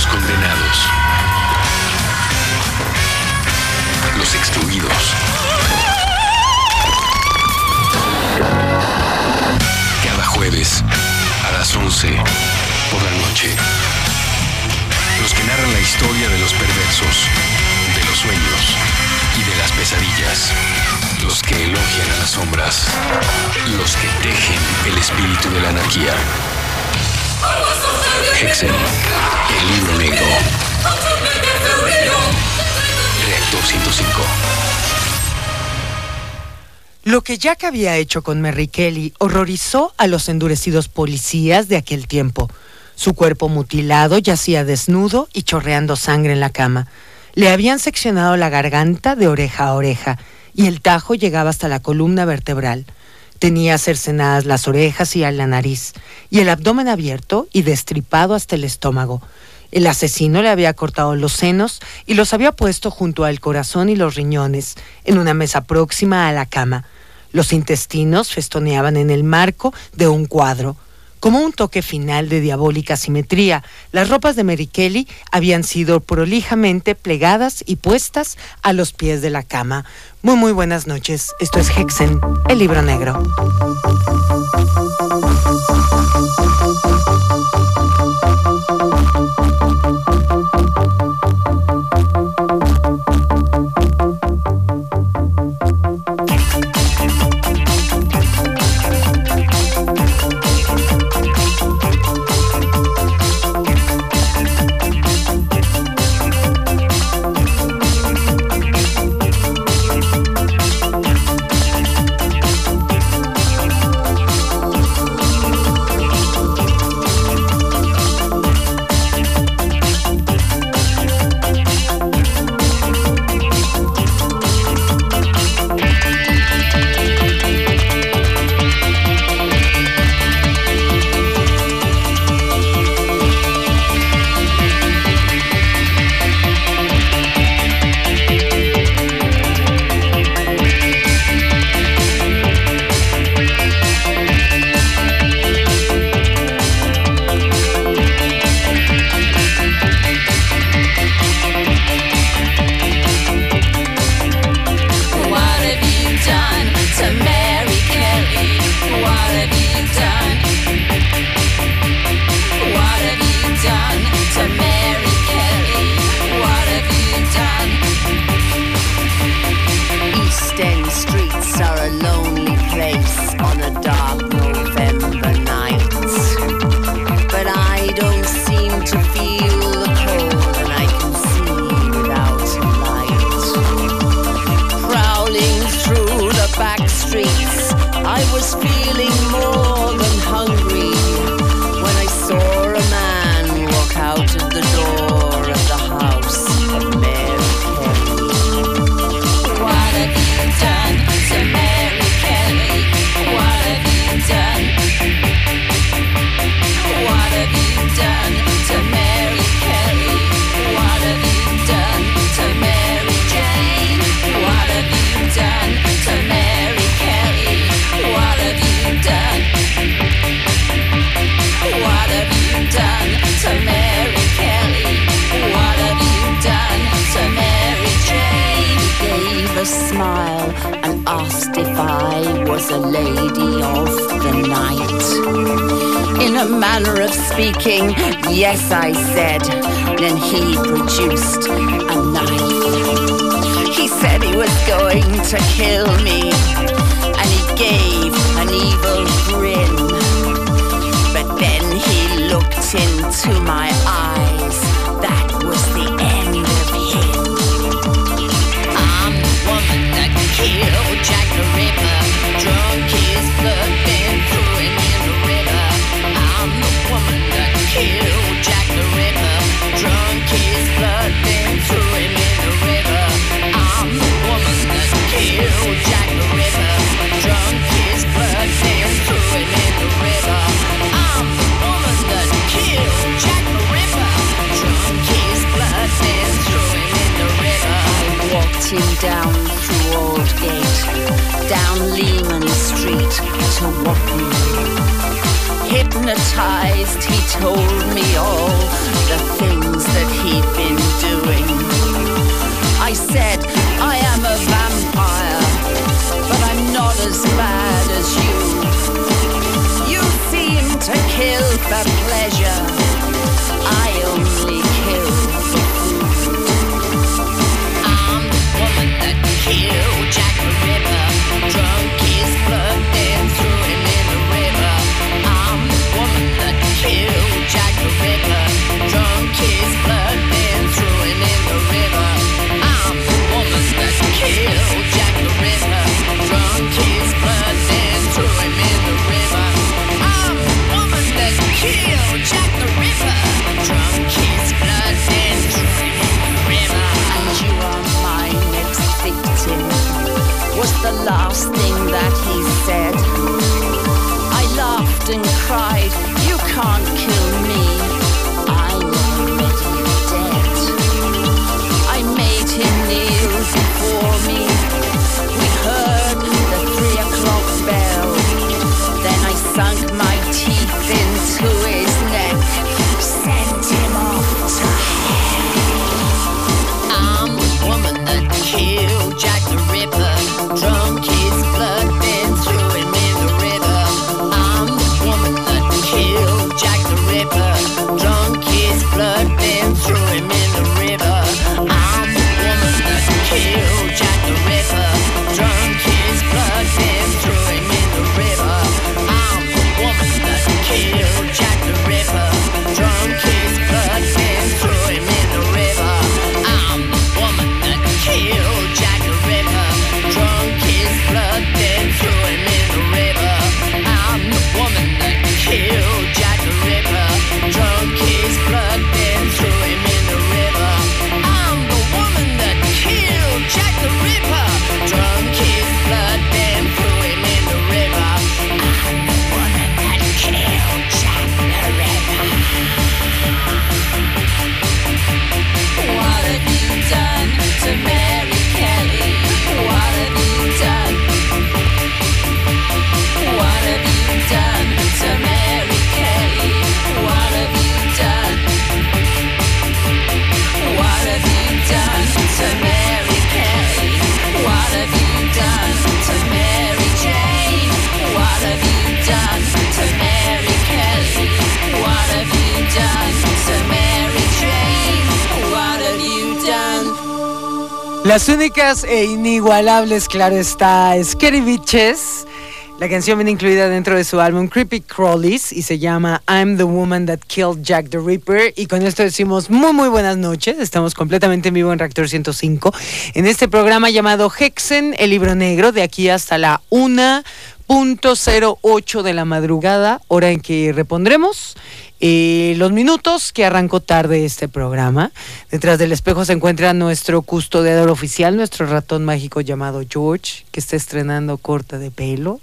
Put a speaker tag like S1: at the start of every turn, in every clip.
S1: Los condenados. Los excluidos. Cada jueves a las 11 por la noche. Los que narran la historia de los perversos, de los sueños y de las pesadillas. Los que elogian a las sombras. Los que tejen el espíritu de la anarquía. Hexen, el libro negro. Reactor 105.
S2: Lo que Jack había hecho con Mary Kelly horrorizó a los endurecidos policías de aquel tiempo. Su cuerpo mutilado yacía desnudo y chorreando sangre en la cama. Le habían seccionado la garganta de oreja a oreja y el tajo llegaba hasta la columna vertebral. Tenía cercenadas las orejas y la nariz, y el abdomen abierto y destripado hasta el estómago. El asesino le había cortado los senos y los había puesto junto al corazón y los riñones, en una mesa próxima a la cama. Los intestinos festoneaban en el marco de un cuadro. Como un toque final de diabólica simetría, las ropas de Mary Kelly habían sido prolijamente plegadas y puestas a los pies de la cama. Muy muy buenas noches. Esto es Hexen, el libro negro.
S3: I was a lady of the night. In a manner of speaking, yes, I said. Then he produced a knife. He said he was going to kill me, and he gave an evil grin. But then he looked into my eyes. Down through Old Gate, down Lehman Street to Wapping. hypnotized, he told me all the things that he'd been doing. I said, I am a vampire, but I'm not as bad as you. You seem to kill for pleasure. The last thing that he said. I laughed and cried,
S2: Las únicas e inigualables, claro está, Scary Bitches. La canción viene incluida dentro de su álbum Creepy Crawlies y se llama I'm the Woman That Killed Jack the Ripper. Y con esto decimos muy, muy buenas noches. Estamos completamente en vivo en Reactor 105 en este programa llamado Hexen, el libro negro, de aquí hasta la 1.08 de la madrugada, hora en que repondremos eh, los minutos que arrancó tarde este programa. Detrás del espejo se encuentra nuestro custodiador oficial, nuestro ratón mágico llamado George, que está estrenando corta de pelo.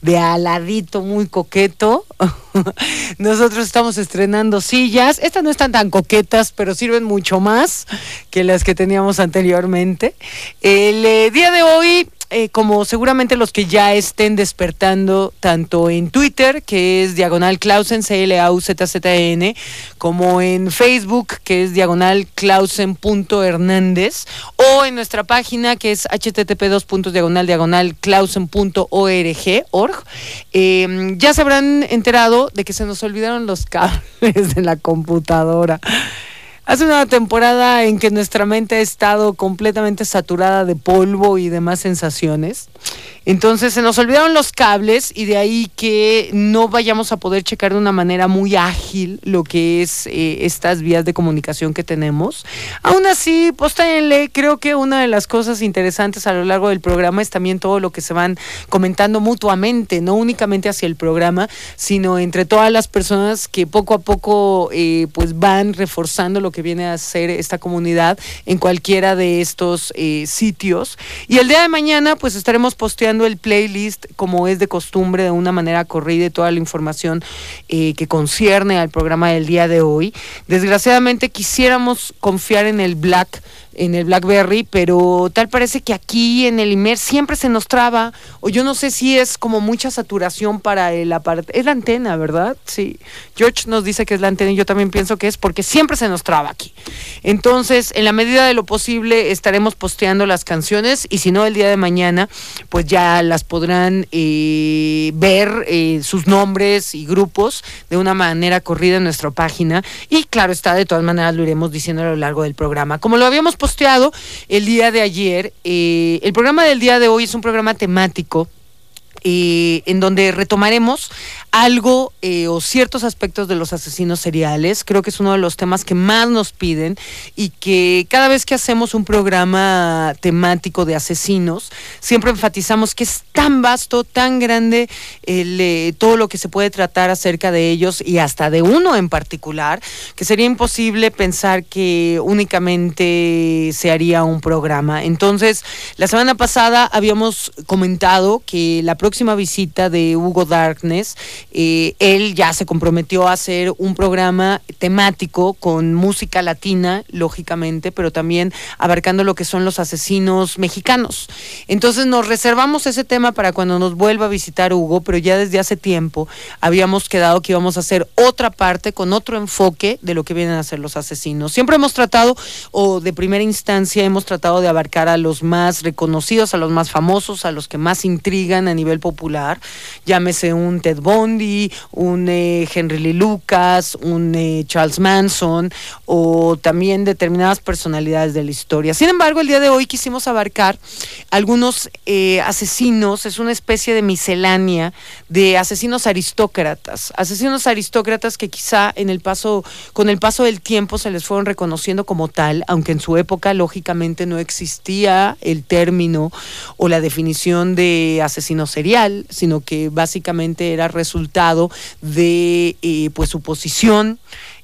S2: De aladito, muy coqueto. Nosotros estamos estrenando sillas. Estas no están tan coquetas, pero sirven mucho más que las que teníamos anteriormente. El eh, día de hoy eh, como seguramente los que ya estén despertando tanto en Twitter, que es diagonal Clausen, C-L-A-U-Z-Z-N, como en Facebook, que es diagonal Clausen.hernández, o en nuestra página, que es http diagonal diagonal clausen.org, org, eh, ya se habrán enterado de que se nos olvidaron los cables de la computadora. Hace una temporada en que nuestra mente ha estado completamente saturada de polvo y demás sensaciones. Entonces se nos olvidaron los cables y de ahí que no vayamos a poder checar de una manera muy ágil lo que es eh, estas vías de comunicación que tenemos. Aún así, postéenle, creo que una de las cosas interesantes a lo largo del programa es también todo lo que se van comentando mutuamente, no únicamente hacia el programa, sino entre todas las personas que poco a poco eh, pues van reforzando lo que viene a ser esta comunidad en cualquiera de estos eh, sitios. Y el día de mañana pues estaremos posteando el playlist como es de costumbre de una manera corrida y toda la información eh, que concierne al programa del día de hoy. Desgraciadamente quisiéramos confiar en el Black en el BlackBerry, pero tal parece que aquí en el Imer siempre se nos traba, o yo no sé si es como mucha saturación para el aparato. Es la antena, ¿verdad? Sí. George nos dice que es la antena y yo también pienso que es porque siempre se nos traba aquí. Entonces, en la medida de lo posible, estaremos posteando las canciones y si no, el día de mañana, pues ya las podrán eh, ver eh, sus nombres y grupos de una manera corrida en nuestra página. Y claro está, de todas maneras lo iremos diciendo a lo largo del programa. Como lo habíamos posteado el día de ayer, eh, el programa del día de hoy es un programa temático eh, en donde retomaremos algo eh, o ciertos aspectos de los asesinos seriales. Creo que es uno de los temas que más nos piden y que cada vez que hacemos un programa temático de asesinos, siempre enfatizamos que es tan vasto, tan grande eh, todo lo que se puede tratar acerca de ellos y hasta de uno en particular, que sería imposible pensar que únicamente se haría un programa. Entonces, la semana pasada habíamos comentado que la próxima visita de Hugo Darkness, eh, él ya se comprometió a hacer un programa temático con música latina, lógicamente, pero también abarcando lo que son los asesinos mexicanos. Entonces nos reservamos ese tema para cuando nos vuelva a visitar Hugo, pero ya desde hace tiempo habíamos quedado que íbamos a hacer otra parte con otro enfoque de lo que vienen a ser los asesinos. Siempre hemos tratado, o de primera instancia hemos tratado de abarcar a los más reconocidos, a los más famosos, a los que más intrigan a nivel popular, llámese un Ted Un eh, Henry Lee Lucas, un eh, Charles Manson o también determinadas personalidades de la historia. Sin embargo, el día de hoy quisimos abarcar algunos eh, asesinos, es una especie de miscelánea de asesinos aristócratas, asesinos aristócratas que quizá en el paso, con el paso del tiempo se les fueron reconociendo como tal, aunque en su época lógicamente no existía el término o la definición de asesino serial, sino que básicamente era resultado de eh, pues su posición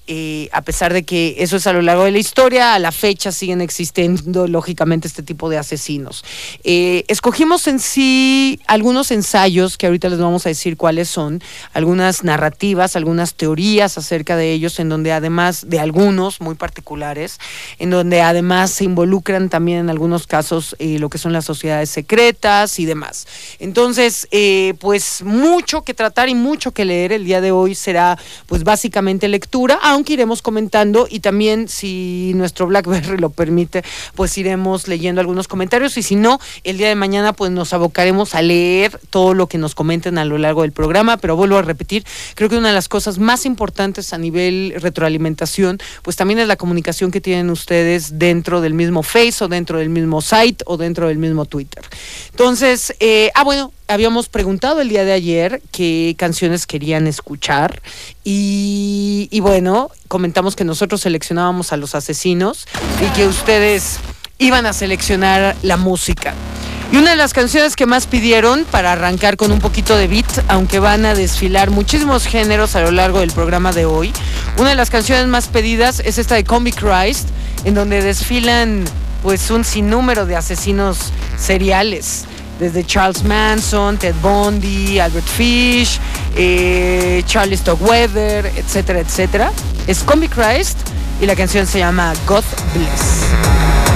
S2: eh, a pesar de que eso es a lo largo de la historia, a la fecha siguen existiendo lógicamente este tipo de asesinos. Eh, escogimos en sí algunos ensayos, que ahorita les vamos a decir cuáles son, algunas narrativas, algunas teorías acerca de ellos, en donde además de algunos muy particulares, en donde además se involucran también en algunos casos eh, lo que son las sociedades secretas y demás. Entonces, pues mucho que tratar y mucho que leer el día de hoy será pues básicamente lectura, aunque iremos comentando y también si nuestro BlackBerry lo permite, pues iremos leyendo algunos comentarios y si no, el día de mañana pues nos abocaremos a leer todo lo que nos comenten a lo largo del programa, pero vuelvo a repetir, creo que una de las cosas más importantes a nivel retroalimentación, pues también es la comunicación que tienen ustedes dentro del mismo Face o dentro del mismo site o dentro del mismo Twitter. Entonces, eh, ah bueno, habíamos preguntado el día de ayer qué canciones querían escuchar y bueno, comentamos que nosotros seleccionábamos a los asesinos y que ustedes iban a seleccionar la música. Y una de las canciones que más pidieron para arrancar con un poquito de beat, aunque van a desfilar muchísimos géneros a lo largo del programa de hoy, una de las canciones más pedidas es esta de Comic Christ, en donde desfilan pues un sinnúmero de asesinos seriales desde Charles Manson, Ted Bundy, Albert Fish, eh, Charlie Stockweather, etcétera, etcétera. Es Comic Christ y la canción se llama God Bless.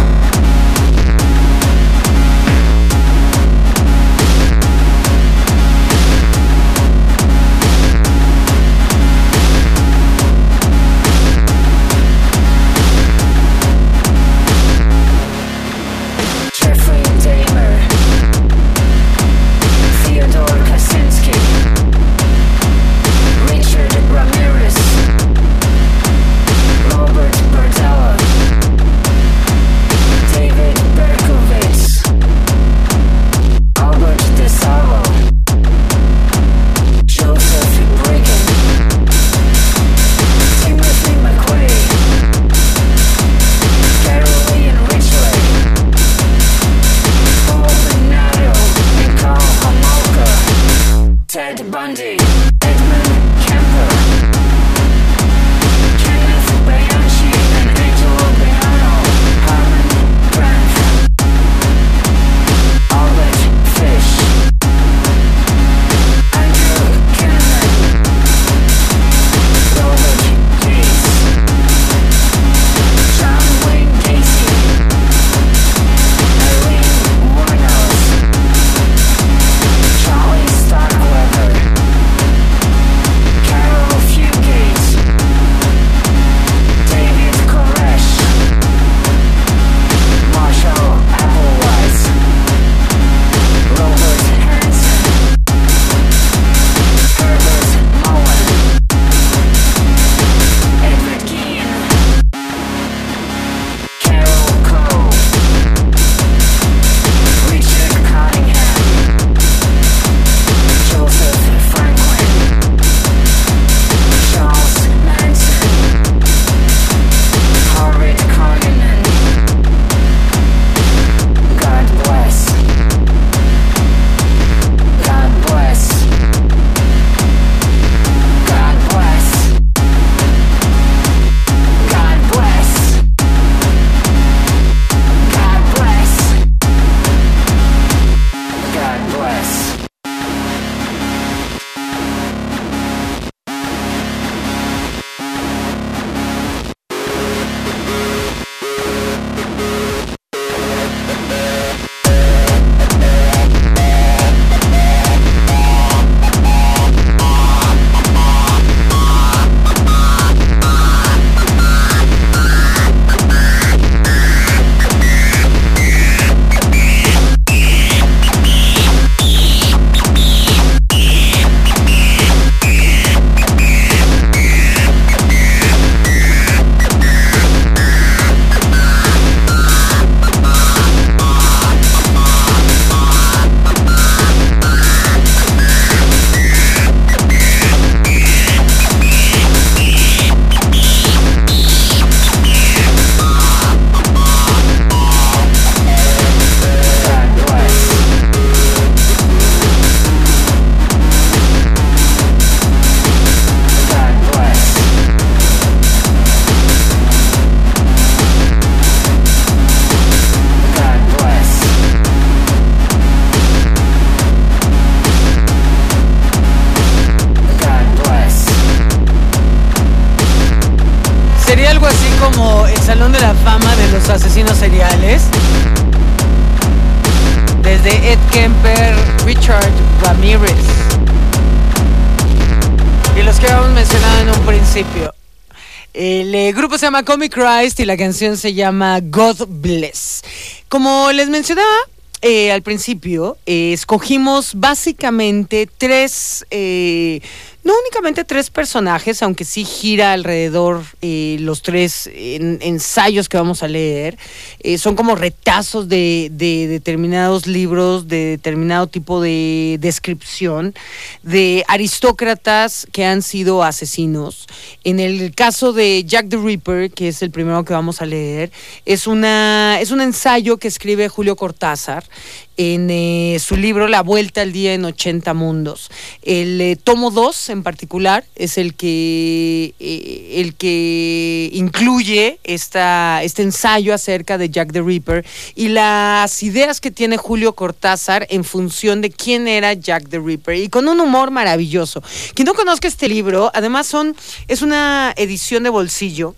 S2: Comic Christ y la canción se llama God Bless. Como les mencionaba eh, al principio, eh, escogimos básicamente tres, eh, tres personajes, aunque sí gira alrededor eh, los tres en- ensayos que vamos a leer. Eh, son como retazos de, de determinados libros, de determinado tipo de descripción, de aristócratas que han sido asesinos. En el caso de Jack the Ripper, que es el primero que vamos a leer, es, una, es un ensayo que escribe Julio Cortázar en eh, su libro La Vuelta al Día en 80 Mundos. El eh, tomo 2 en particular es el que, eh, el que incluye esta, este ensayo acerca de Jack the Ripper y las ideas que tiene Julio Cortázar en función de quién era Jack the Ripper y con un humor maravilloso. Quien no conozca este libro, además son, es una edición de bolsillo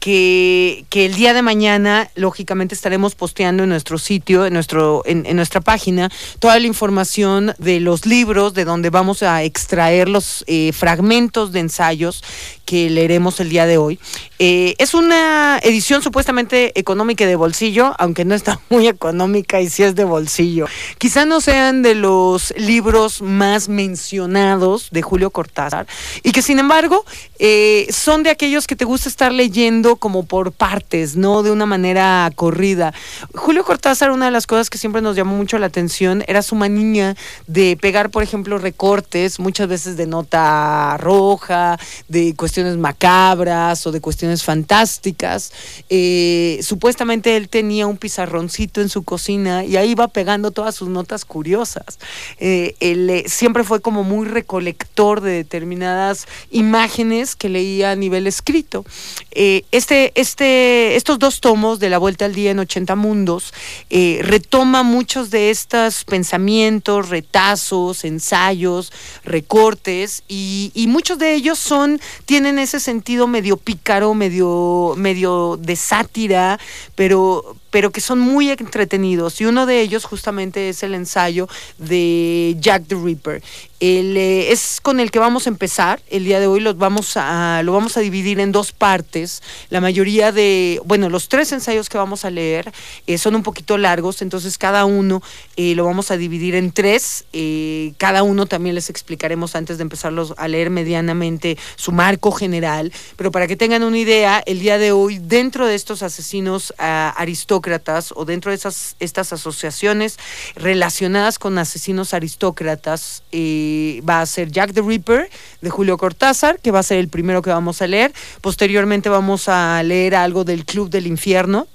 S2: que, que el día de mañana, lógicamente, estaremos posteando en nuestro sitio, en, nuestro, en, nuestra página, toda la información de los libros, de donde vamos a extraer los eh, fragmentos de ensayos que leeremos el día de hoy. Eh, es una edición supuestamente económica y de bolsillo, aunque no está muy económica y sí es de bolsillo. Quizá no sean de los libros más mencionados de Julio Cortázar y que sin embargo eh, son de aquellos que te gusta estar leyendo como por partes, no de una manera corrida. Julio Cortázar, una de las cosas que siempre nos llamó mucho la atención era su manía de pegar, por ejemplo, recortes, muchas veces de nota roja, de cuestiones macabras o de cuestiones fantásticas. Eh, supuestamente él tenía un pizarroncito en su cocina y ahí iba pegando todas sus notas curiosas. Eh, él eh, siempre fue como muy recolector de determinadas imágenes que leía a nivel escrito. Eh, este, este, estos dos tomos de La Vuelta al Día en 80 Mundos eh, retoma muchos de estos pensamientos, retazos, ensayos, recortes y, y muchos de ellos son, tienen ese sentido medio pícaro, medio, medio de sátira, pero, pero que son muy entretenidos. Y uno de ellos justamente es el ensayo de Jack the Ripper. El, eh, es con el que vamos a empezar. El día de hoy los vamos a, lo vamos a dividir en dos partes. La mayoría de, bueno, los tres ensayos que vamos a leer eh, son un poquito largos, entonces cada uno eh, lo vamos a dividir en tres. Eh, cada uno también les explicaremos antes de empezarlos a leer medianamente su marco general. Pero para que tengan una idea, el día de hoy, dentro de estos asesinos ah, aristócratas o dentro de esas, estas asociaciones relacionadas con asesinos aristócratas, eh, va a ser Jack the Ripper de Julio Cortázar, que va a ser el primero que vamos a leer. Posteriormente vamos a leer algo del Club del Infierno.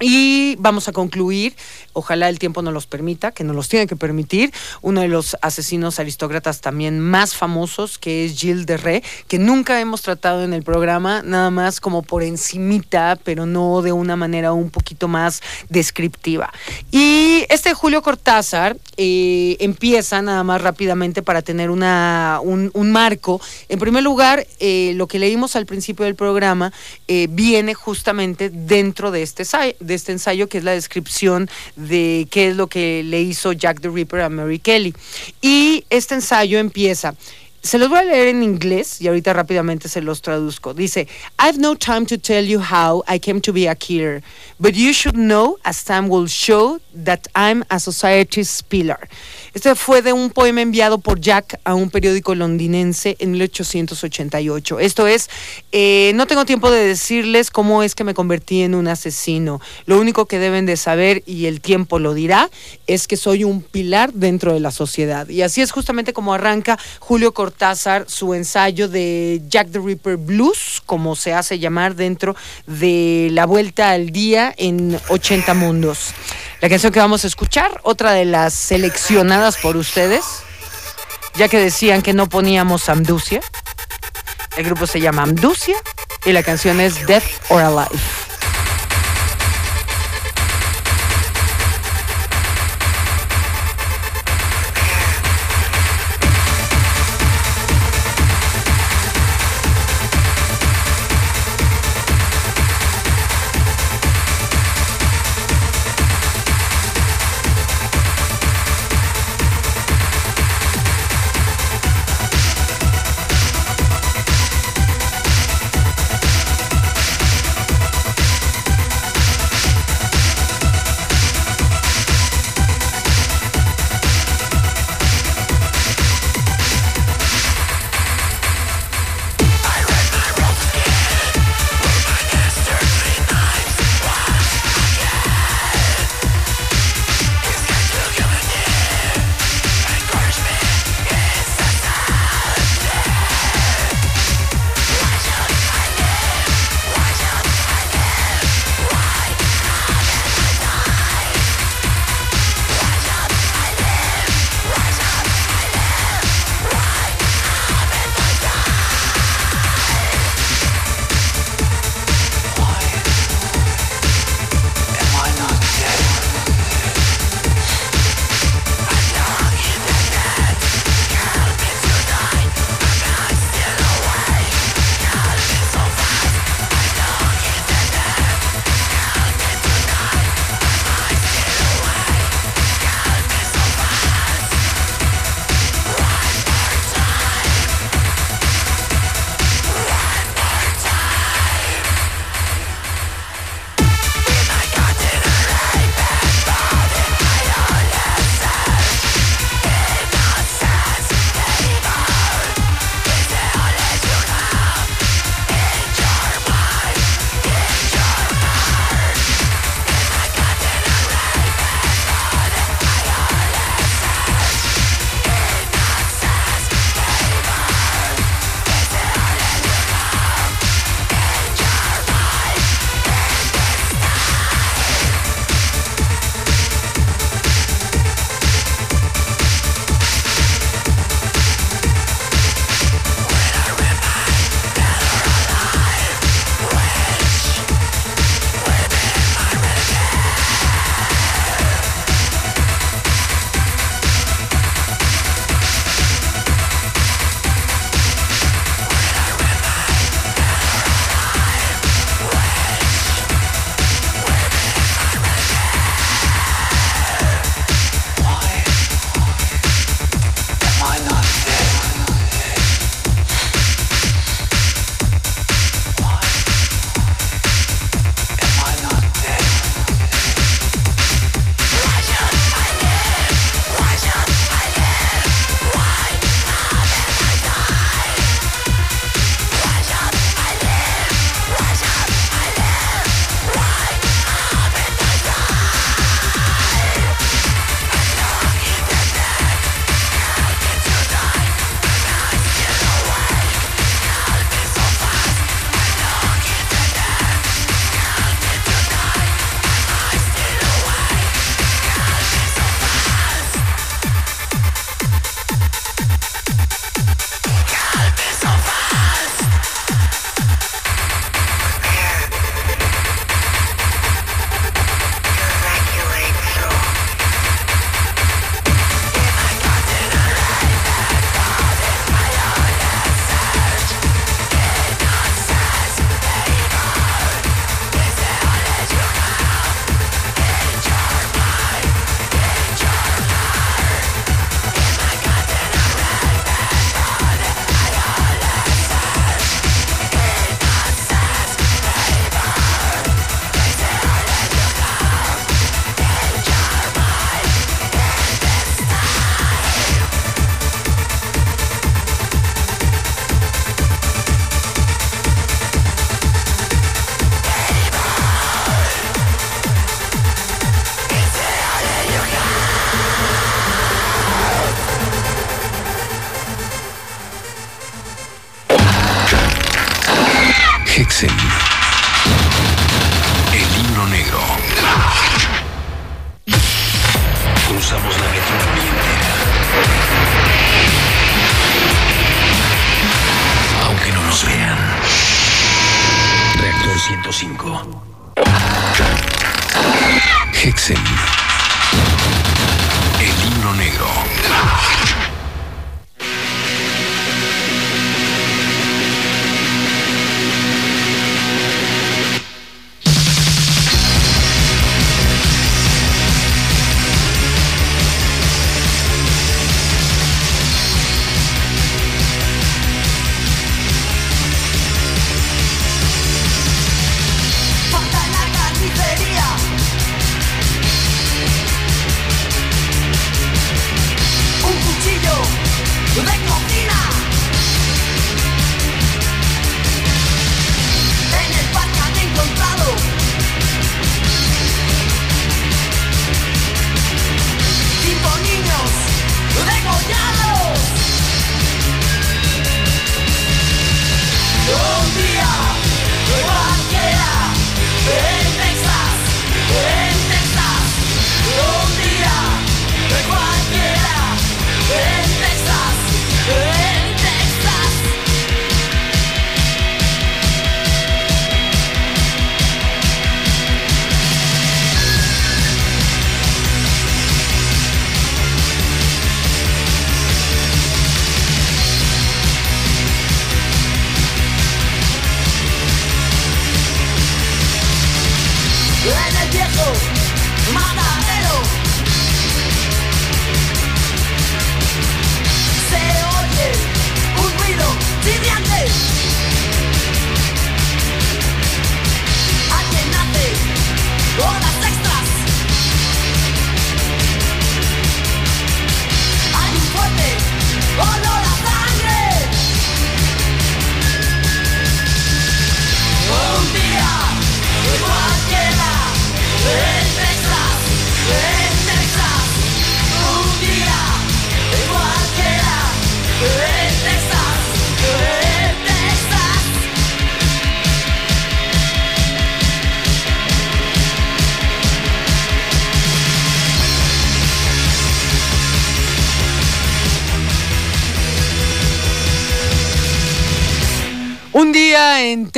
S2: Y vamos a concluir, ojalá el tiempo nos los permita, que nos los tiene que permitir, uno de los asesinos aristócratas también más famosos, que es Gilles de Ré, que nunca hemos tratado en el programa, nada más como por encimita, pero no de una manera un poquito más descriptiva. Y este Julio Cortázar eh, empieza nada más rápidamente para tener una, un, marco. En primer lugar, eh, lo que leímos al principio del programa eh, viene justamente dentro de este, de este ensayo, que es la descripción de qué es lo que le hizo Jack the Ripper a Mary Kelly. Y este ensayo empieza. Se los voy a leer en inglés y ahorita rápidamente se los traduzco. Dice, I've no time to tell you how I came to be a killer, but you should know as time will show that I'm a society's pillar. Este fue de un poema enviado por Jack a un periódico londinense en 1888. Esto es, eh, no tengo tiempo de decirles cómo es que me convertí en un asesino. Lo único que deben de saber, y el tiempo lo dirá, es que soy un pilar dentro de la sociedad. Y así es justamente como arranca Julio Cortázar su ensayo de Jack the Ripper Blues, como se hace llamar dentro de la vuelta al día en 80 mundos. La canción que vamos a escuchar, otra de las seleccionadas por ustedes, ya que decían que no poníamos Amducia. El grupo se llama Amducia y la canción es Death or Alive.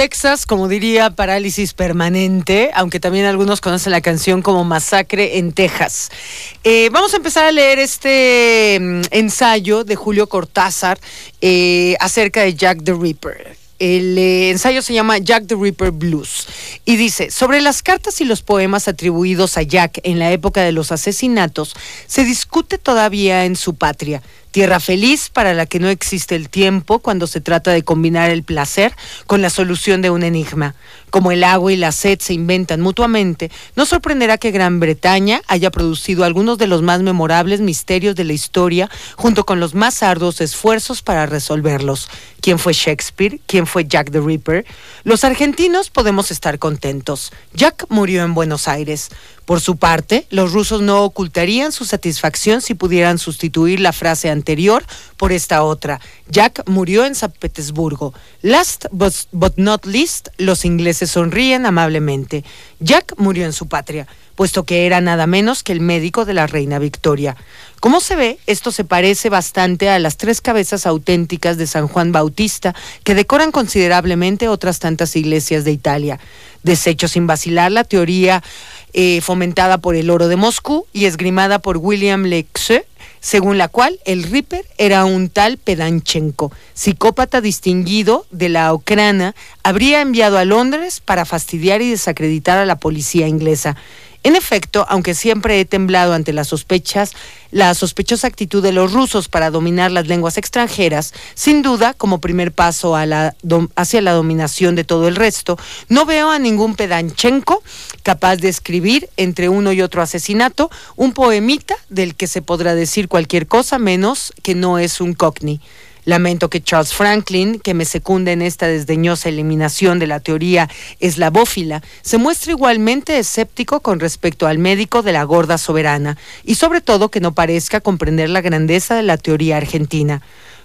S4: Texas,
S2: como diría, parálisis permanente, aunque también algunos conocen la canción como Masacre en Texas. Eh, vamos a empezar a leer este mm, ensayo de Julio Cortázar eh, acerca de Jack the Ripper. El eh, ensayo se llama Jack the Ripper Blues y dice, sobre las cartas y los poemas atribuidos a Jack en la época de los asesinatos, se discute todavía en su patria. Tierra feliz para la que no existe el tiempo cuando se trata de combinar el placer con la solución de un enigma. Como el agua y la sed se inventan mutuamente, no sorprenderá que Gran Bretaña haya producido algunos de los más memorables misterios de la historia junto con los más arduos esfuerzos para resolverlos. ¿Quién fue Shakespeare? ¿Quién fue Jack the Ripper? Los argentinos podemos estar contentos. Jack murió en Buenos Aires. Por su parte, los rusos no ocultarían su satisfacción si pudieran sustituir la frase anterior por esta otra. Jack murió en San Petersburgo. Last but, not least, los ingleses sonríen amablemente. Jack murió en su patria, puesto que era nada menos que el médico de la reina Victoria. Como se ve, esto se parece bastante a las tres cabezas auténticas de San Juan Bautista que decoran considerablemente otras tantas iglesias de Italia. Desecho sin vacilar la teoría eh, fomentada por el oro de Moscú y esgrimada por William Lexeux, según la cual el Ripper era un tal Pedanchenko, psicópata distinguido de la Ucrania, habría enviado a Londres para fastidiar y desacreditar a la policía inglesa. En efecto, aunque siempre he temblado ante las sospechas, la sospechosa actitud de los rusos para dominar las lenguas extranjeras, sin duda, como primer paso hacia la dominación de todo el resto, no veo a ningún pedanchenko capaz de escribir entre uno y otro asesinato un poemita del que se podrá decir cualquier cosa menos que no es un cockney. Lamento que Charles Franklin, que me secunda en esta desdeñosa eliminación de la teoría eslavófila, se muestre igualmente escéptico con respecto al médico de la gorda soberana y sobre todo que no parezca comprender la grandeza de la teoría argentina.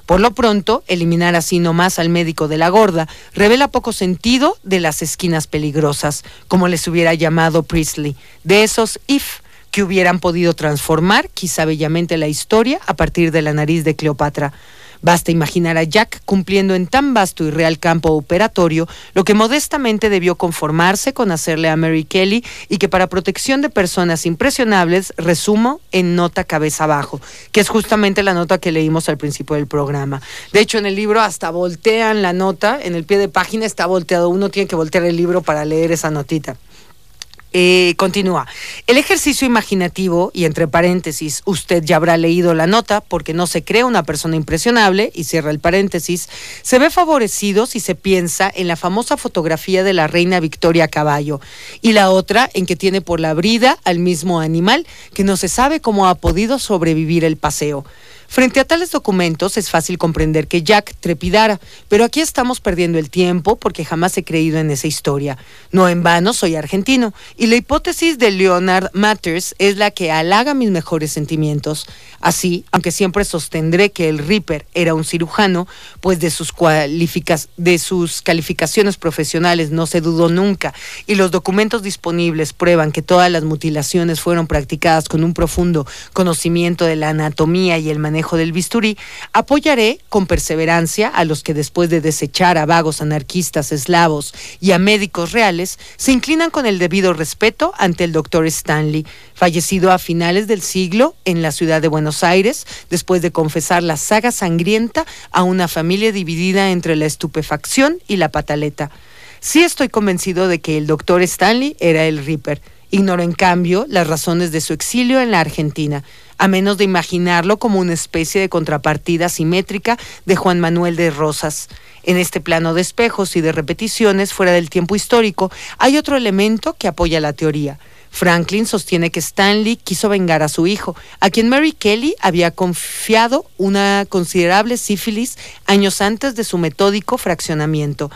S2: Por lo pronto, eliminar así nomás al médico de la gorda revela poco sentido de las esquinas peligrosas, como les hubiera llamado Priestley, de esos if que hubieran podido transformar quizá bellamente la historia a partir de la nariz de Cleopatra. Basta imaginar a Jack cumpliendo en tan vasto y real campo operatorio lo que modestamente debió conformarse con hacerle a Mary Kelly y que para protección de personas impresionables resumo en nota cabeza abajo, que es justamente la nota que leímos al principio del programa. De hecho, en el libro hasta voltean la nota, en el pie de página está volteado, uno tiene que voltear el libro para leer esa notita. Eh, continúa. El ejercicio imaginativo, y entre paréntesis, usted ya habrá leído la nota porque no se crea una persona impresionable, y cierra el paréntesis, se ve favorecido si se piensa en la famosa fotografía de la reina Victoria caballo, y la otra en que tiene por la brida al mismo animal que no se sabe cómo ha podido sobrevivir el paseo. Frente a tales documentos es fácil comprender que Jack trepidara, pero aquí estamos perdiendo el tiempo porque jamás he creído en esa historia. No en vano soy argentino, y la hipótesis de Leonard Matters es la que halaga mis mejores sentimientos. Así, aunque siempre sostendré que el Ripper era un cirujano, pues de sus, de sus calificaciones profesionales no se dudó nunca, y los documentos disponibles prueban que todas las mutilaciones fueron practicadas con un profundo conocimiento de la anatomía y el manejo del bisturí, apoyaré con perseverancia a los que después de desechar a vagos anarquistas eslavos y a médicos reales, se inclinan con el debido respeto ante el doctor Stanley, fallecido a finales del siglo en la ciudad de Buenos Aires, después de confesar la saga sangrienta a una familia dividida entre la estupefacción y la pataleta. Sí estoy convencido de que el doctor Stanley era el Ripper. Ignoro, en cambio, las razones de su exilio en la Argentina, a menos de imaginarlo como una especie de contrapartida simétrica de Juan Manuel de Rosas. En este plano de espejos y de repeticiones fuera del tiempo histórico, hay otro elemento que apoya la teoría. Franklin sostiene que Stanley quiso vengar a su hijo, a quien Mary Kelly había confiado una considerable sífilis años antes de su metódico fraccionamiento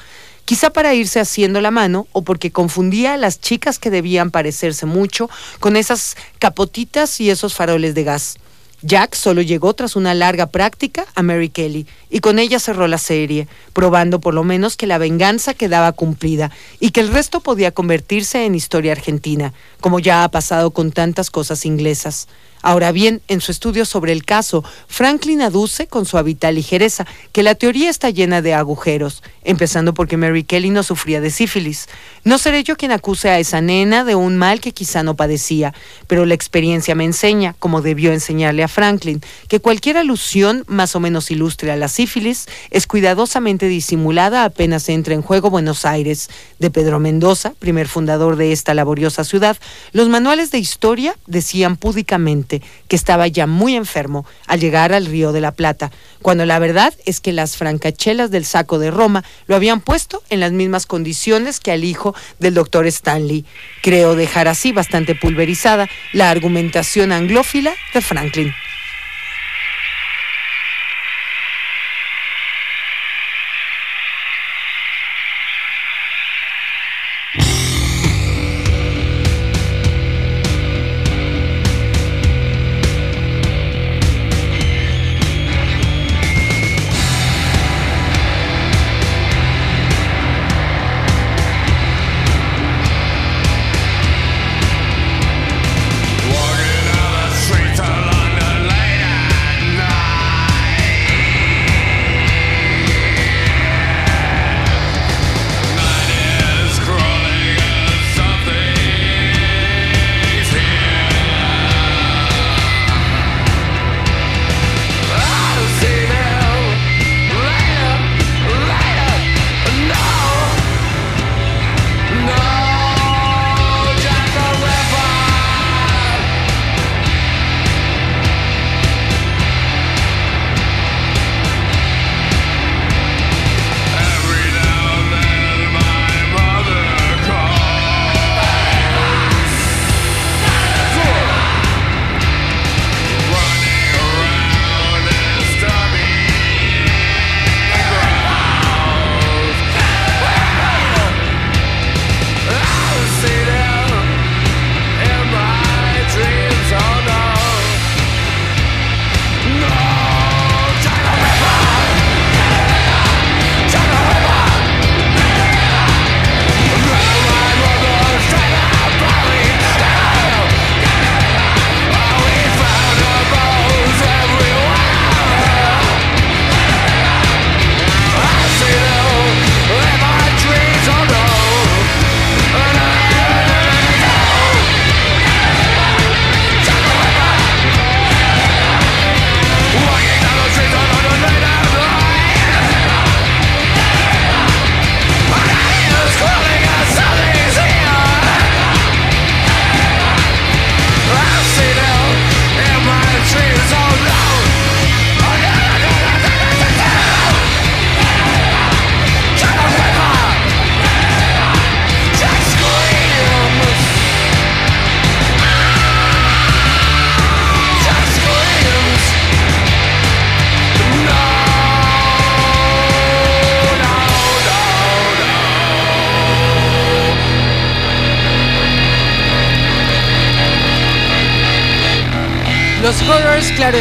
S2: quizá para irse haciendo la mano o porque confundía a las chicas que debían parecerse mucho con esas capotitas y esos faroles de gas. Jack solo llegó tras una larga práctica a Mary Kelly y con ella cerró la serie, probando por lo menos que la venganza quedaba cumplida y que el resto podía convertirse en historia argentina, como ya ha pasado con tantas cosas inglesas. Ahora bien, en su estudio sobre el caso, Franklin aduce con su habitual ligereza que la teoría está llena de agujeros, empezando porque Mary Kelly no sufría de sífilis. No seré yo quien acuse a esa nena de un mal que quizá no padecía, pero la experiencia me enseña, como debió enseñarle a Franklin, que cualquier alusión más o menos ilustre a la sífilis es cuidadosamente disimulada apenas entra en juego Buenos Aires. De Pedro Mendoza, primer fundador de esta laboriosa ciudad, los manuales de historia decían púdicamente que estaba ya muy enfermo al llegar al Río de la Plata, cuando la verdad es que las francachelas del saco de Roma lo habían puesto en las mismas condiciones que al hijo del doctor Stanley. Creo dejar así bastante pulverizada la argumentación anglófila de Franklin.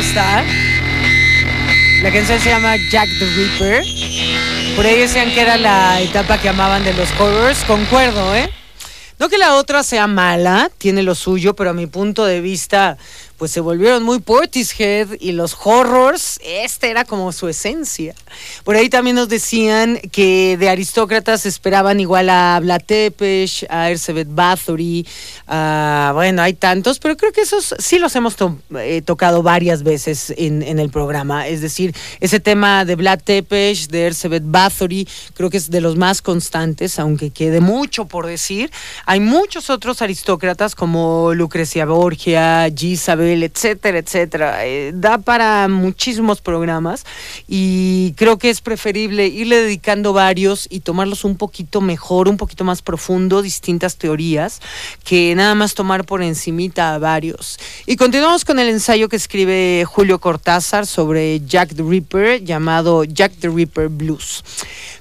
S2: Está. La canción se llama Jack the Ripper. Por ahí decían que era la etapa que amaban de los horrors. Concuerdo, ¿eh? No que la otra sea mala, tiene lo suyo, pero a mi punto de vista, pues se volvieron muy Portishead y los horrors, este era como su esencia. Por ahí también nos decían que de aristócratas esperaban igual a Vlad Tepes, a Erzsébet Bathory, a- bueno, hay tantos, pero creo que esos sí los hemos eh, tocado varias veces en, el programa. Es decir, ese tema de Vlad Tepes, de Erzsébet Bathory, creo que es de los más constantes, aunque quede mucho por decir. Hay muchos otros aristócratas como Lucrecia Borgia, Gisabel, etcétera, etcétera. Eh, da para muchísimos programas y creo que es preferible irle dedicando varios y tomarlos un poquito mejor, un poquito más profundo, distintas teorías, que nada más tomar por encimita a varios. Y continuamos con el ensayo que escribe Julio Cortázar sobre Jack the Ripper, llamado Jack the Ripper Blues.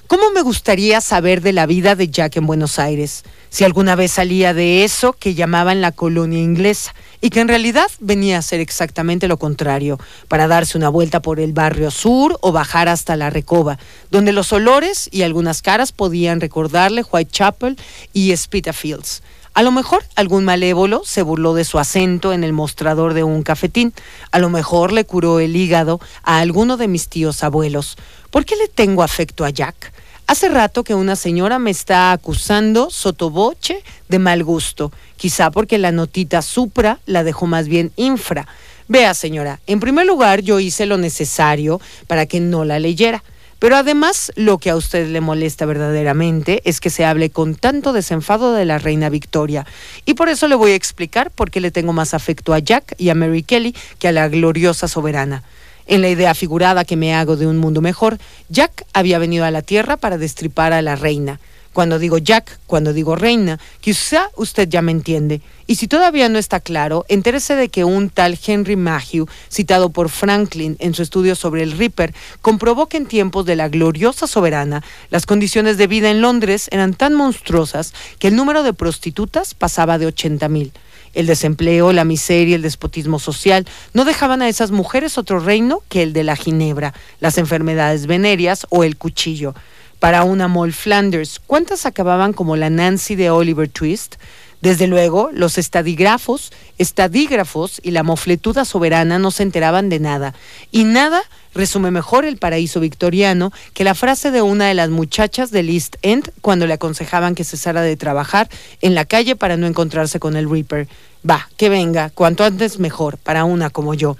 S2: ¿Cómo me gustaría saber de la vida de Jack en Buenos Aires? Si alguna vez salía de eso que llamaban la colonia inglesa y que en realidad venía a ser exactamente lo contrario, para darse una vuelta por el barrio sur o bajar hasta la Recoba, donde los olores y algunas caras podían recordarle Whitechapel y Spitalfields. A lo mejor algún malévolo se burló de su acento en el mostrador de un cafetín. A lo mejor le curó el hígado a alguno de mis tíos abuelos. ¿Por qué le tengo afecto a Jack? Hace rato que una señora me está acusando sotoboche de mal gusto, quizá porque la notita supra la dejó más bien infra. Vea, señora, en primer lugar yo hice lo necesario para que no la leyera. Pero además, lo que a usted le molesta verdaderamente es que se hable con tanto desenfado de la reina Victoria. Y por eso le voy a explicar por qué le tengo más afecto a Jack y a Mary Kelly que a la gloriosa soberana. En la idea figurada que me hago de un mundo mejor, Jack había venido a la tierra para destripar a la reina. Cuando digo Jack, cuando digo reina, quizá usted ya me entiende. Y si todavía no está claro, entérese de que un tal Henry Mayhew, citado por Franklin en su estudio sobre el Ripper, comprobó que en tiempos de la gloriosa soberana, las condiciones de vida en Londres eran tan monstruosas que el número de prostitutas pasaba de 80 mil. El desempleo, la miseria, el despotismo social no dejaban a esas mujeres otro reino que el de la ginebra, las enfermedades venéreas o el cuchillo. Para una Moll Flanders, ¿cuántas acababan como la Nancy de Oliver Twist? Desde luego, los estadígrafos, estadígrafos y la mofletuda soberana no se enteraban de nada. Y nada resume mejor el paraíso victoriano que la frase de una de las muchachas del East End cuando le aconsejaban que cesara de trabajar en la calle para no encontrarse con el Reaper. Va, que venga, cuanto antes mejor, para una como yo.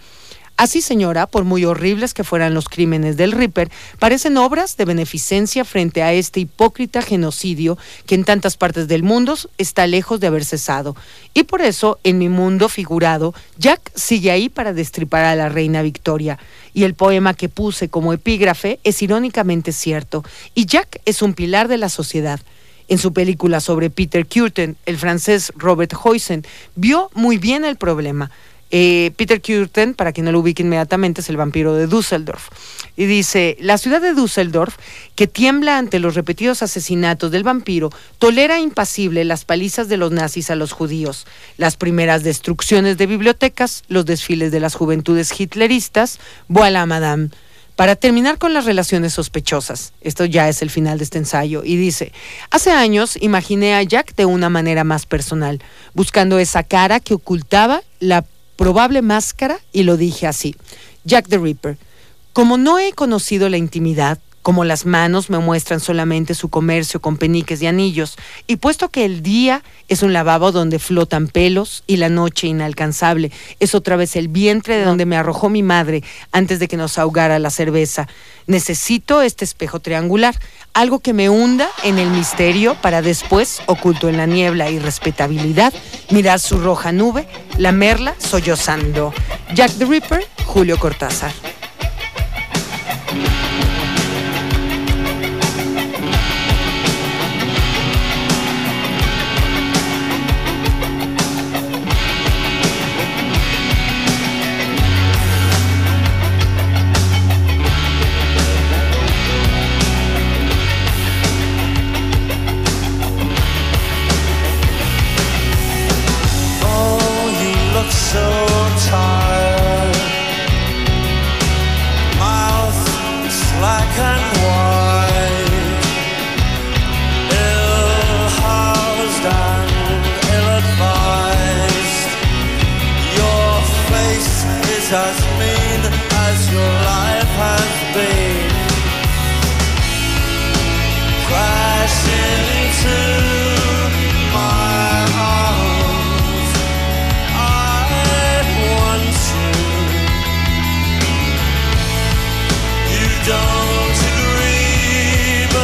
S2: Así, señora, por muy horribles que fueran los crímenes del Ripper, parecen obras de beneficencia frente a este hipócrita genocidio que en tantas partes del mundo está lejos de haber cesado. Y por eso, en mi mundo figurado, Jack sigue ahí para destripar a la reina Victoria. Y el poema que puse como epígrafe es irónicamente cierto. Y Jack es un pilar de la sociedad. En su película sobre Peter Curtin, el francés Robert Huysen vio muy bien el problema. Eh, Peter Curtin, para quien no lo ubique inmediatamente, es el vampiro de Düsseldorf. Y dice, la ciudad de Düsseldorf, que tiembla ante los repetidos asesinatos del vampiro, tolera impasible las palizas de los nazis a los judíos, las primeras destrucciones de bibliotecas, los desfiles de las juventudes hitleristas, voilà madame. Para terminar con las relaciones sospechosas, esto ya es el final de este ensayo, y dice, hace años imaginé a Jack de una manera más personal, buscando esa cara que ocultaba la probable máscara y lo dije así, Jack the Ripper. Como no he conocido la intimidad, como las manos me muestran solamente su comercio con peniques y anillos, y puesto que el día es un lavabo donde flotan pelos y la noche inalcanzable es otra vez el vientre de donde me arrojó mi madre antes de que nos ahogara la cerveza, necesito este espejo triangular, algo que me hunda en el misterio para después, oculto en la niebla y respetabilidad, mirar su roja nube, lamerla sollozando. Jack the Ripper, Julio Cortázar.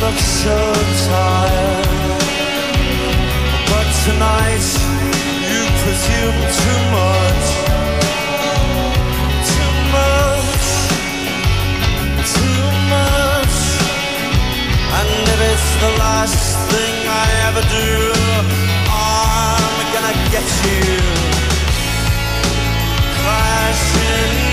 S5: look so tired. But tonight you presume too much. Too much. Too much. And if it's the last thing I ever do, I'm gonna get you. Crashing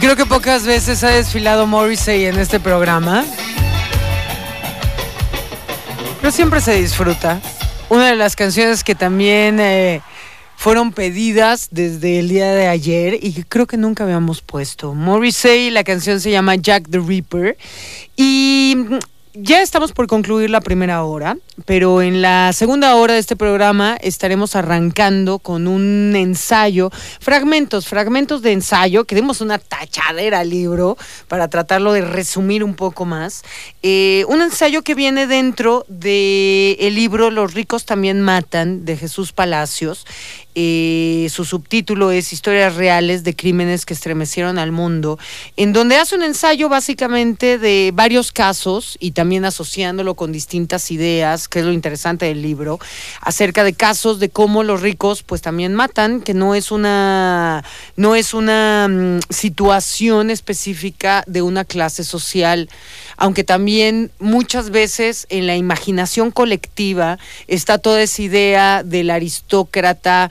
S2: Creo que pocas veces ha desfilado Morrissey en este programa. Pero siempre se disfruta. Una de las canciones que también eh, fueron pedidas desde el día de ayer y que creo que nunca habíamos puesto. Morrissey, la canción se llama Jack the Ripper. Y ya estamos por concluir la primera hora, pero en la segunda hora de este programa estaremos arrancando con un ensayo, fragmentos, fragmentos de ensayo, que demos una tachadera al libro para tratarlo de resumir un poco más. Eh, un ensayo que viene dentro del el libro Los ricos también matan, de Jesús Palacios. Su subtítulo es Historias reales de crímenes que estremecieron al mundo, en donde hace un ensayo básicamente de varios casos y también asociándolo con distintas ideas, que es lo interesante del libro, acerca de casos de cómo los ricos pues también matan, que no es una no es una mm, situación específica de una clase social, aunque también muchas veces en la imaginación colectiva está toda esa idea del aristócrata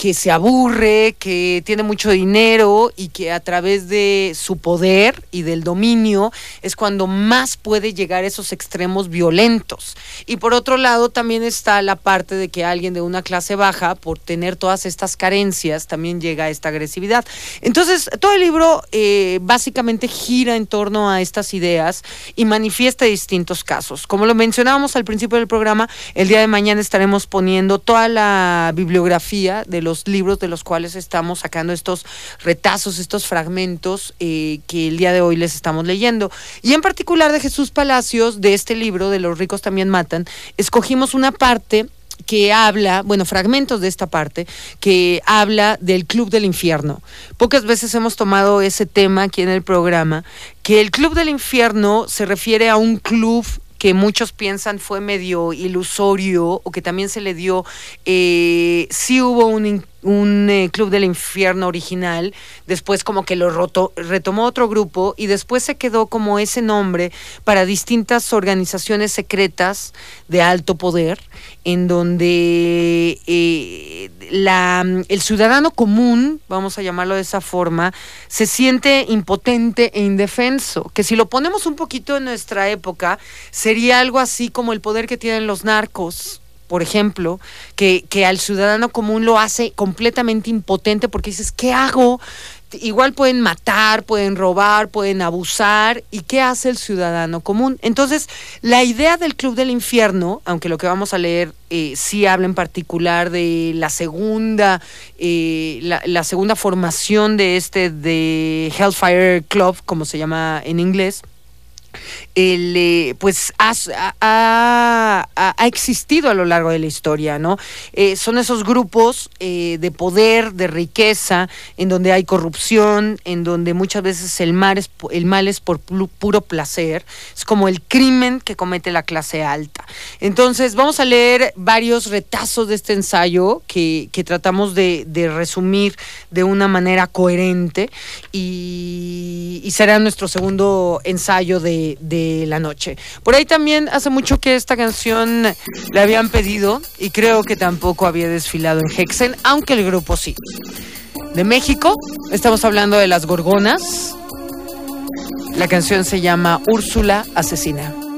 S2: que se aburre, que tiene mucho dinero y que a través de su poder y del dominio es cuando más puede llegar a esos extremos violentos. Y por otro lado también está la parte de que alguien de una clase baja, por tener todas estas carencias, también llega a esta agresividad. Entonces, todo el libro eh, básicamente gira en torno a estas ideas y manifiesta distintos casos. Como lo mencionábamos al principio del programa, el día de mañana estaremos poniendo toda la bibliografía de los libros de los cuales estamos sacando estos retazos, estos fragmentos eh, que el día de hoy les estamos leyendo. Y en particular de Jesús Palacios, de este libro, de Los ricos también matan, escogimos una parte que habla, bueno, fragmentos de esta parte, que habla del Club del Infierno. Pocas veces hemos tomado ese tema aquí en el programa, que el Club del Infierno se refiere a un club que muchos piensan fue medio ilusorio o que también se le dio, eh, sí hubo un, un eh, Club del Infierno original, después como que lo roto- retomó otro grupo y después se quedó como ese nombre para distintas organizaciones secretas de alto poder, en donde eh, la, el ciudadano común, vamos a llamarlo de esa forma, se siente impotente e indefenso, que si lo ponemos un poquito en nuestra época, sería algo así como el poder que tienen los narcos, por ejemplo, que, que al ciudadano común lo hace completamente impotente porque dices, ¿qué hago? Igual pueden matar, pueden robar, pueden abusar. ¿Y qué hace el ciudadano común? Entonces, la idea del Club del Infierno, aunque lo que vamos a leer eh, sí habla en particular de la segunda, eh, la, la segunda formación de este, de Hellfire Club, como se llama en inglés, el, eh, pues ha, existido a lo largo de la historia, ¿no? Eh, son esos grupos eh, de poder, de riqueza, en donde hay corrupción, en donde muchas veces el mal es, el mal es por puro placer, es como el crimen que comete la clase alta. Entonces, vamos a leer varios retazos de este ensayo que, tratamos de, de resumir de una manera coherente y, y será nuestro segundo ensayo de, de la noche. Por ahí también hace mucho que esta canción le habían pedido y creo que tampoco había desfilado en Hexen, aunque el grupo sí. De México, estamos hablando de las Gorgonas. La canción se llama Úrsula Asesina.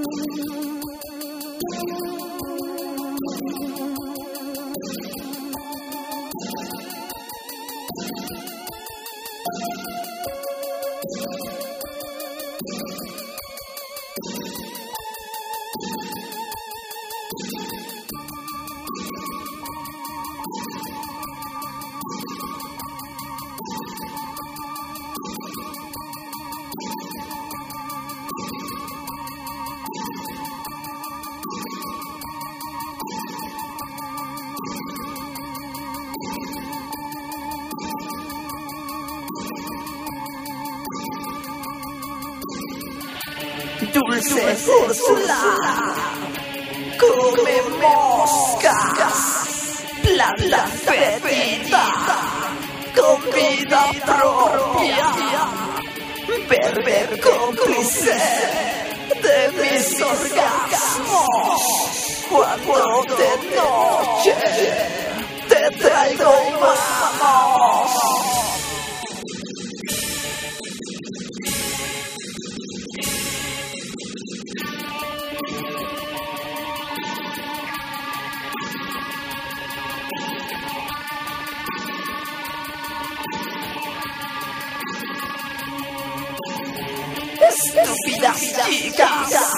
S4: Estúpidas chicas,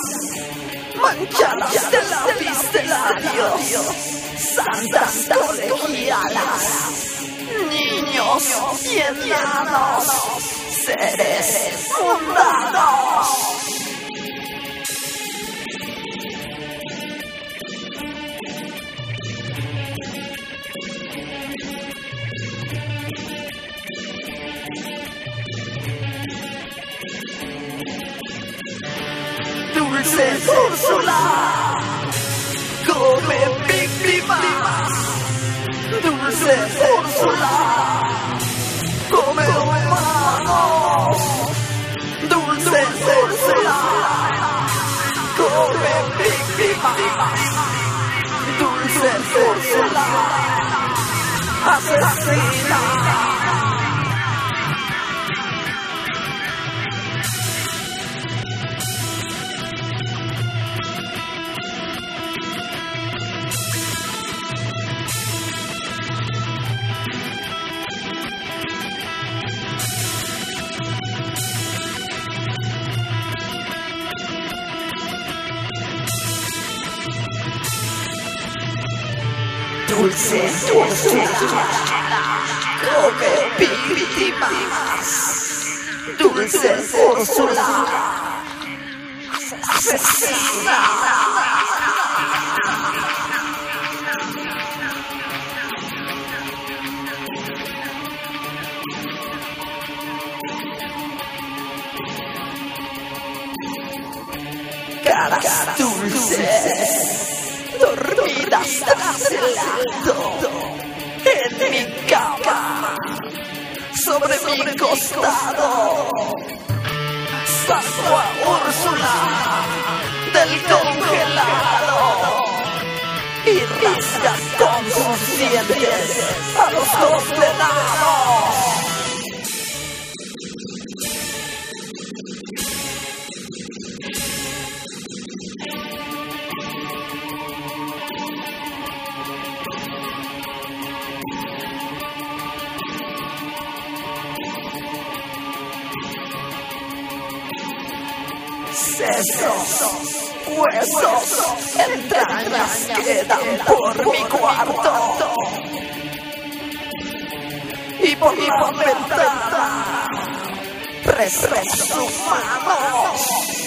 S4: manchadas de lápiz de labios, santas colegialas, niños y seres mundanos. Dulce Úrsula, come humanos. Dulce Úrsula, come víctimas. Dulce Úrsula, asesina. dulces come víctimas, dulces Úrsula. Caras dulces dormidas tras el lado, en mi cama, sobre mi costado. Saco a Úrsula del congelado y rasga con sus dientes a los dos venados. Sesos, huesos, entrañas quedan por mi cuarto y por la ventana. Preso sus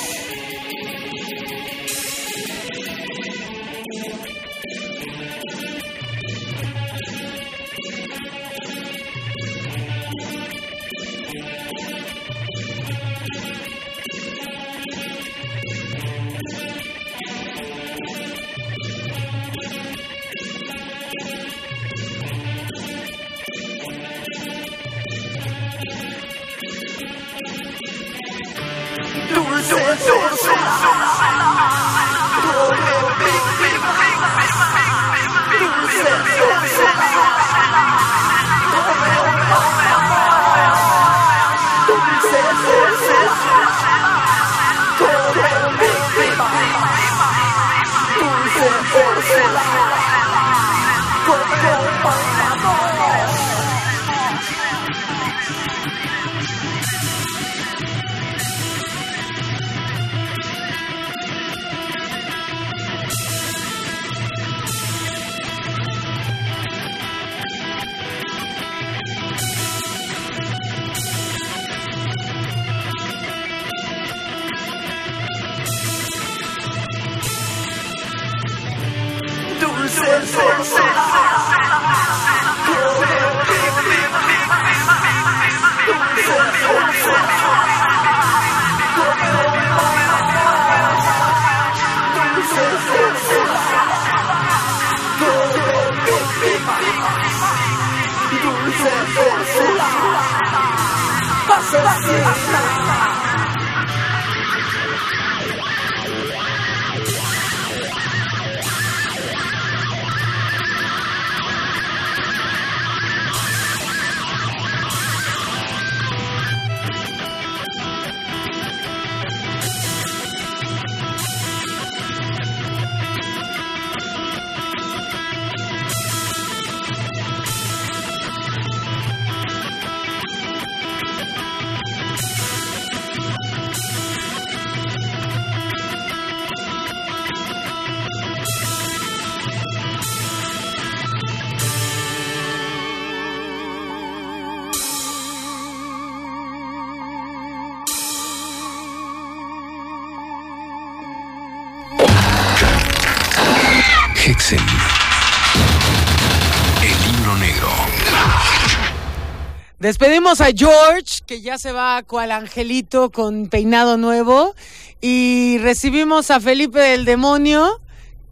S2: Despedimos a George, que ya se va cual angelito con peinado nuevo. Y recibimos a Felipe del Demonio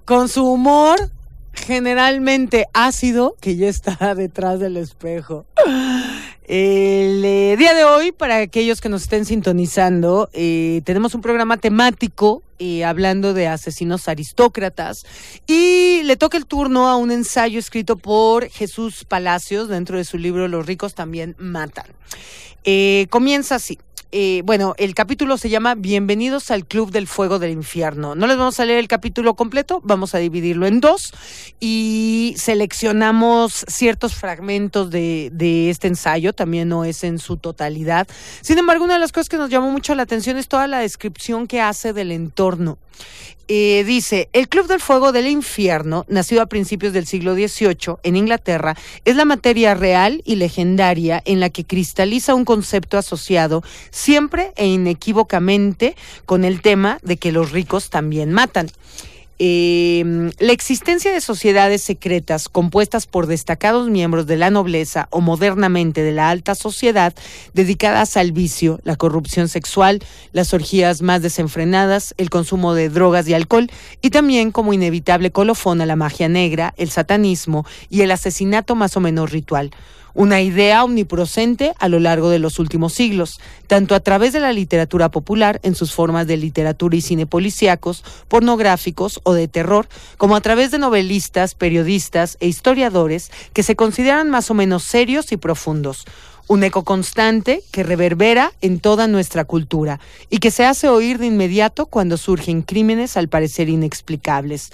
S2: con su humor generalmente ácido, que ya está detrás del espejo. El eh, día de hoy, para aquellos que nos estén sintonizando, eh, tenemos un programa temático eh, hablando de asesinos aristócratas y le toca el turno a un ensayo escrito por Jesús Palacios dentro de su libro Los ricos también matan. Eh, comienza así. Eh, bueno, el capítulo se llama Bienvenidos al Club del Fuego del Infierno. No les vamos a leer el capítulo completo, vamos a dividirlo en dos y seleccionamos ciertos fragmentos de, de este ensayo, también no es en su totalidad. Sin embargo, una de las cosas que nos llamó mucho la atención es toda la descripción que hace del entorno. Eh, dice, el Club del Fuego del Infierno, nacido a principios del siglo XVIII en Inglaterra, es la materia real y legendaria en la que cristaliza un concepto asociado siempre e inequívocamente con el tema de que los ricos también matan. Eh, la existencia de sociedades secretas compuestas por destacados miembros de la nobleza o modernamente de la alta sociedad dedicadas al vicio, la corrupción sexual, las orgías más desenfrenadas, el consumo de drogas y alcohol y también como inevitable colofón a la magia negra, el satanismo y el asesinato más o menos ritual una idea omnipresente a lo largo de los últimos siglos, tanto a través de la literatura popular en sus formas de literatura y cine policíacos, pornográficos o de terror, como a través de novelistas, periodistas e historiadores que se consideran más o menos serios y profundos un eco constante que reverbera en toda nuestra cultura y que se hace oír de inmediato cuando surgen crímenes al parecer inexplicables,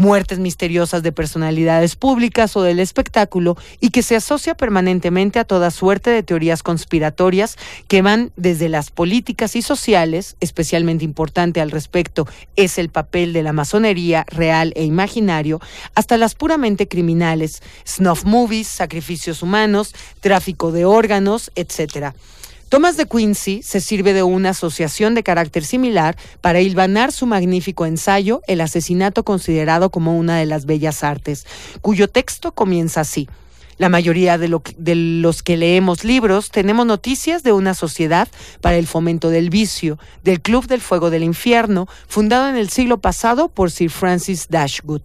S2: muertes misteriosas de personalidades públicas o del espectáculo y que se asocia permanentemente a toda suerte de teorías conspiratorias que van desde las políticas y sociales, especialmente importante al respecto es el papel de la masonería real e imaginario, hasta las puramente criminales, snuff movies, sacrificios humanos, tráfico de órganos, etcétera. Thomas de Quincy se sirve de una asociación de carácter similar para hilvanar su magnífico ensayo El asesinato considerado como una de las bellas artes, cuyo texto comienza así. La mayoría de, los que leemos libros tenemos noticias de una sociedad para el fomento del vicio, del Club del Fuego del Infierno, fundado en el siglo pasado por Sir Francis Dashwood.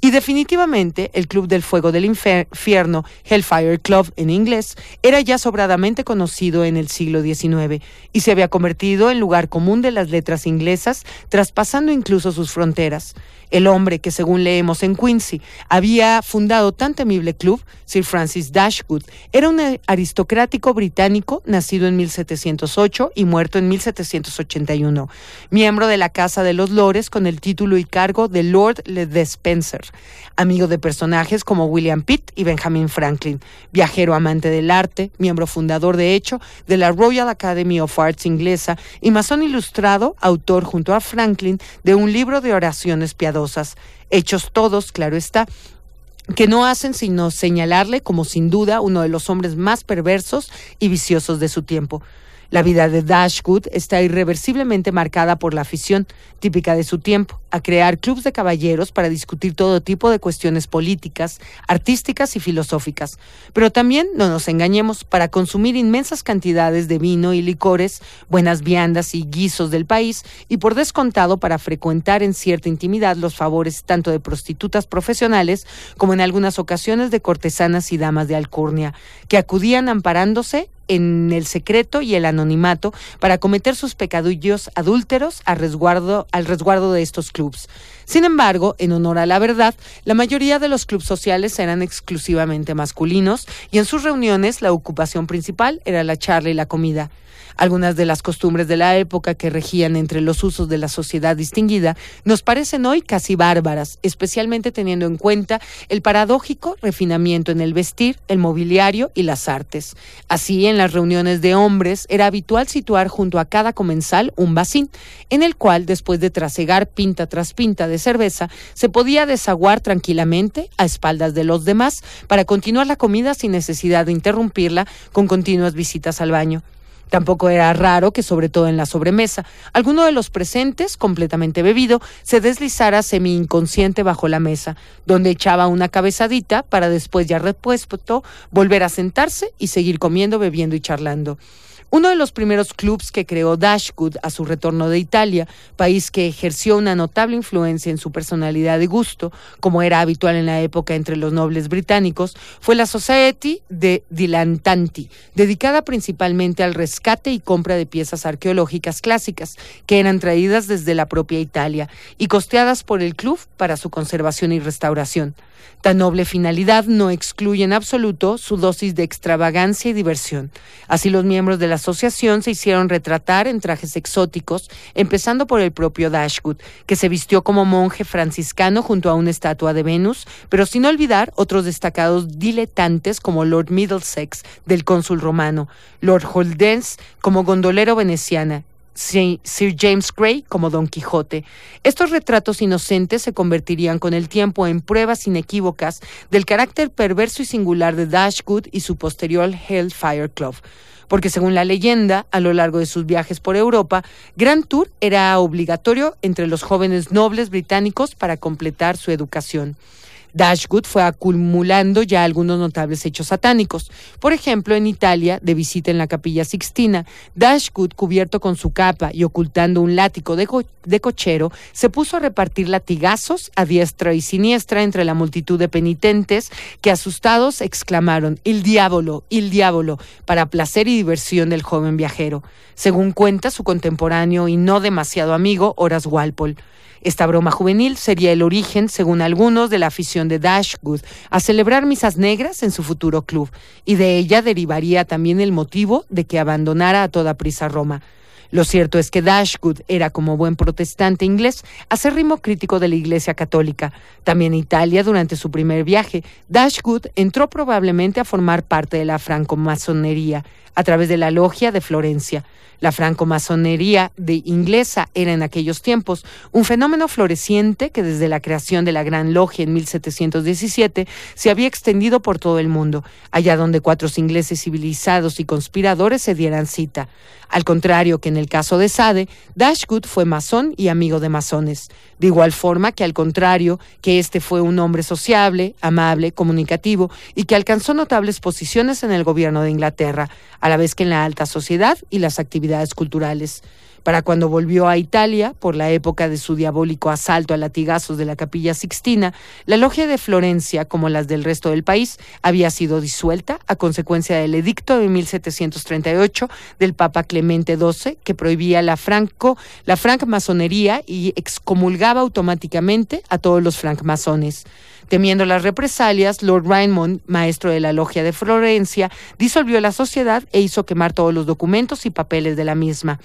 S2: Y definitivamente el Club del Fuego del Infierno, Hellfire Club en inglés, era ya sobradamente conocido en el siglo XIX y se había convertido en lugar común de las letras inglesas, traspasando incluso sus fronteras. El hombre que, según leemos en Quincy, había fundado tan temible club, Sir Francis Dashwood, era un aristocrático británico nacido en 1708 y muerto en 1781, miembro de la Casa de los Lores con el título y cargo de Lord Le Despencer, amigo de personajes como William Pitt y Benjamin Franklin, viajero amante del arte, miembro fundador de hecho de la Royal Academy of Arts inglesa y masón ilustrado, autor junto a Franklin de un libro de oraciones piadosas, hechos todos, claro está, que no hacen sino señalarle como sin duda uno de los hombres más perversos y viciosos de su tiempo. La vida de Dashwood está irreversiblemente marcada por la afición, típica de su tiempo, a crear clubes de caballeros para discutir todo tipo de cuestiones políticas, artísticas y filosóficas, pero también, no nos engañemos, para consumir inmensas cantidades de vino y licores, buenas viandas y guisos del país, y por descontado para frecuentar en cierta intimidad los favores tanto de prostitutas profesionales como en algunas ocasiones de cortesanas y damas de alcurnia, que acudían amparándose en el secreto y el anonimato para cometer sus pecadillos adúlteros a resguardo, al resguardo de estos clubs. Sin embargo, en honor a la verdad, la mayoría de los clubes sociales eran exclusivamente masculinos y en sus reuniones la ocupación principal era la charla y la comida. Algunas de las costumbres de la época que regían entre los usos de la sociedad distinguida nos parecen hoy casi bárbaras, especialmente teniendo en cuenta el paradójico refinamiento en el vestir, el mobiliario y las artes. Así, en las reuniones de hombres era habitual situar junto a cada comensal un bacín, en el cual, después de trasegar pinta tras pinta de cerveza, se podía desaguar tranquilamente a espaldas de los demás para continuar la comida sin necesidad de interrumpirla con continuas visitas al baño. Tampoco era raro que, sobre todo en la sobremesa, alguno de los presentes, completamente bebido, se deslizara semi-inconsciente bajo la mesa, donde echaba una cabezadita para después, ya repuesto, volver a sentarse y seguir comiendo, bebiendo y charlando. Uno de los primeros clubs que creó Dashwood a su retorno de Italia, país que ejerció una notable influencia en su personalidad y gusto, como era habitual en la época entre los nobles británicos, fue la Society de Dilantanti, dedicada principalmente al rescate y compra de piezas arqueológicas clásicas, que eran traídas desde la propia Italia y costeadas por el club para su conservación y restauración. Tan noble finalidad no excluye en absoluto su dosis de extravagancia y diversión. Así los miembros de la asociación se hicieron retratar en trajes exóticos, empezando por el propio Dashwood, que se vistió como monje franciscano junto a una estatua de Venus, pero sin olvidar otros destacados diletantes como Lord Middlesex del cónsul romano, Lord Holdens como gondolero veneciana Sir James Gray como Don Quijote. Estos retratos inocentes se convertirían con el tiempo en pruebas inequívocas del carácter perverso y singular de Dashwood y su posterior Hellfire Club. porque según la leyenda, a lo largo de sus viajes por Europa, Grand Tour era obligatorio entre los jóvenes nobles británicos para completar su educación. Dashwood fue acumulando ya algunos notables hechos satánicos. Por ejemplo, en Italia, de visita en la capilla Sixtina, Dashwood, cubierto con su capa y ocultando un látigo de, de cochero, se puso a repartir latigazos a diestra y siniestra entre la multitud de penitentes que asustados exclamaron «Il diablo, il diablo», para placer y diversión del joven viajero, según cuenta su contemporáneo y no demasiado amigo Horace Walpole. Esta broma juvenil sería el origen, según algunos, de la afición de Dashwood a celebrar misas negras en su futuro club, y de ella derivaría también el motivo de que abandonara a toda prisa Roma. Lo cierto es que Dashwood era, como buen protestante inglés, acérrimo crítico de la Iglesia Católica. También en Italia, durante su primer viaje, Dashwood entró probablemente a formar parte de la francomasonería a través de la logia de Florencia. La francomasonería de inglesa era en aquellos tiempos un fenómeno floreciente que desde la creación de la Gran Logia en 1717 se había extendido por todo el mundo, allá donde cuatro ingleses civilizados y conspiradores se dieran cita. Al contrario que en el caso de Sade, Dashwood fue masón y amigo de masones. De igual forma que al contrario que este fue un hombre sociable, amable, comunicativo y que alcanzó notables posiciones en el gobierno de Inglaterra, a la vez que en la alta sociedad y las actividades culturales. Para cuando volvió a Italia, por la época de su diabólico asalto a latigazos de la capilla Sixtina, la logia de Florencia, como las del resto del país, había sido disuelta a consecuencia del edicto de 1738 del Papa Clemente XII, que prohibía la franco, la francmasonería y excomulgaba automáticamente a todos los francmasones. Temiendo las represalias, Lord Raymond, maestro de la logia de Florencia, disolvió la sociedad e hizo quemar todos los documentos y papeles de la misma.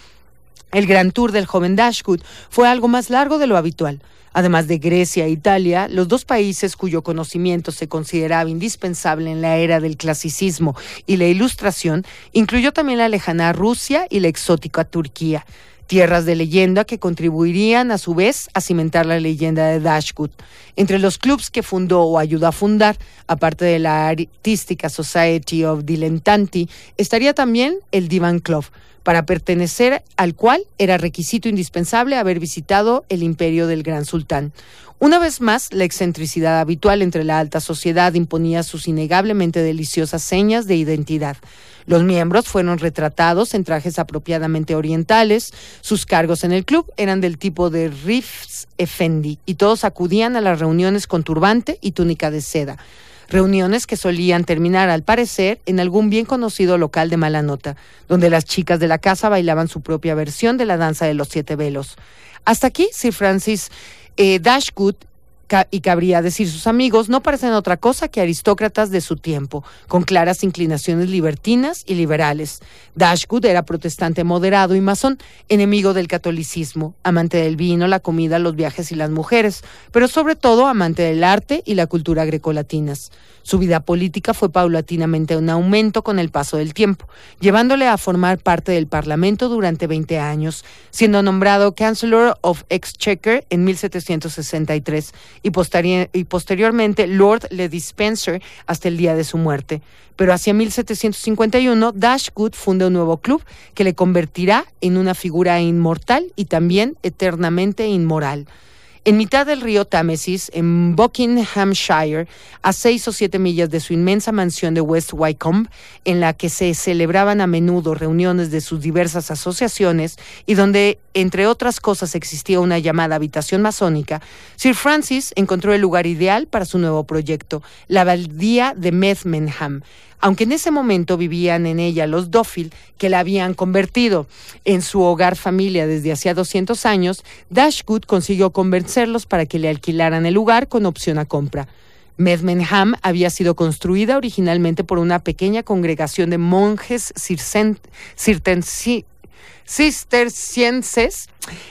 S2: El gran tour del joven Dashwood fue algo más largo de lo habitual. Además de Grecia e Italia, los dos países cuyo conocimiento se consideraba indispensable en la era del clasicismo y la ilustración, incluyó también la lejana Rusia y la exótica Turquía, tierras de leyenda que contribuirían a su vez a cimentar la leyenda de Dashwood. Entre los clubs que fundó o ayudó a fundar, aparte de la Artística Society of Dilettanti, estaría también el Divan Club, para pertenecer al cual era requisito indispensable haber visitado el imperio del gran sultán. Una vez más, la excentricidad habitual entre la alta sociedad imponía sus innegablemente deliciosas señas de identidad. Los miembros fueron retratados en trajes apropiadamente orientales, sus cargos en el club eran del tipo de Rifs Effendi y todos acudían a las reuniones con turbante y túnica de seda reuniones que solían terminar, al parecer, en algún bien conocido local de mala nota, donde las chicas de la casa bailaban su propia versión de la danza de los siete velos. Hasta aquí, Sir Francis eh, Dashwood ca- y cabría decir sus amigos, no parecen otra cosa que aristócratas de su tiempo, con claras inclinaciones libertinas y liberales. Dashwood era protestante moderado y masón, enemigo del catolicismo, amante del vino, la comida, los viajes y las mujeres, pero sobre todo amante del arte y la cultura grecolatinas. Su vida política fue paulatinamente un aumento con el paso del tiempo, llevándole a formar parte del Parlamento durante 20 años, siendo nombrado Chancellor of Exchequer en 1763 y, y posteriormente Lord Le Dispenser hasta el día de su muerte. Pero hacia 1751, Dashwood funda un nuevo club que le convertirá en una figura inmortal y también eternamente inmoral. En mitad del río Támesis, en Buckinghamshire, a seis o siete millas de su inmensa mansión de West Wycombe, en la que se celebraban a menudo reuniones de sus diversas asociaciones y donde, entre otras cosas, existía una llamada habitación masónica, Sir Francis encontró el lugar ideal para su nuevo proyecto, la abadía de Methmenham, aunque en ese momento vivían en ella los Dófil, que la habían convertido en su hogar familia desde hacía 200 años, Dashwood consiguió convencerlos para que le alquilaran el lugar con opción a compra. Medmenham había sido construida originalmente por una pequeña congregación de monjes circen- cirtensi- cistercienses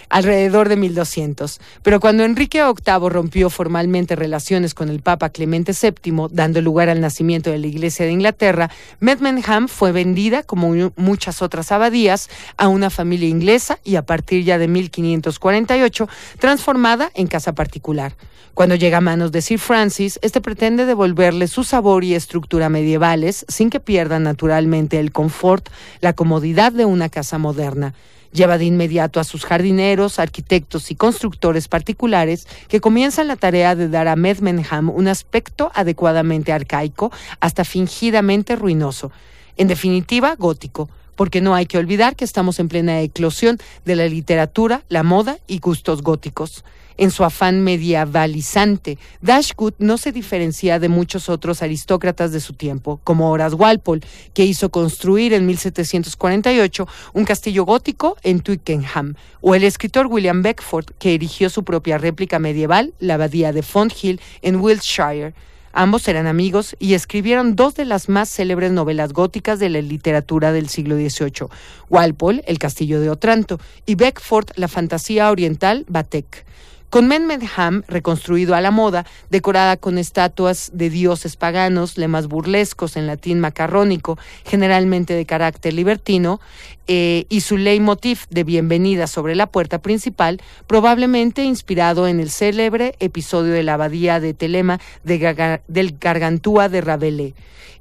S2: alrededor de 1200. Pero cuando Enrique VIII rompió formalmente relaciones con el Papa Clemente VII, dando lugar al nacimiento de la Iglesia de Inglaterra, Medmenham fue vendida, como mu- muchas otras abadías, a una familia inglesa y a partir ya de 1548 transformada en casa particular. Cuando llega a manos de Sir Francis, este pretende devolverle su sabor y estructura medievales sin que pierda naturalmente el confort, la comodidad de una casa moderna. Lleva de inmediato a sus jardineros, arquitectos y constructores particulares que comienzan la tarea de dar a Medmenham un aspecto adecuadamente arcaico hasta fingidamente ruinoso. En definitiva, gótico, porque no hay que olvidar que estamos en plena eclosión de la literatura, la moda y gustos góticos. En su afán medievalizante, Dashwood no se diferencia de muchos otros aristócratas de su tiempo, como Horace Walpole, que hizo construir en 1748 un castillo gótico en Twickenham, o el escritor William Beckford, que erigió su propia réplica medieval, la abadía de Fonthill, en Wiltshire. Ambos eran amigos y escribieron dos de las más célebres novelas góticas de la literatura del siglo XVIII, Walpole, El castillo de Otranto, y Beckford, la fantasía oriental Batek. Con Menmenham, reconstruido a la moda, decorada con estatuas de dioses paganos, lemas burlescos en latín macarrónico, generalmente de carácter libertino, eh, y su leitmotiv de bienvenida sobre la puerta principal, probablemente inspirado en el célebre episodio de la abadía de Telema de del Gargantúa de Rabelais.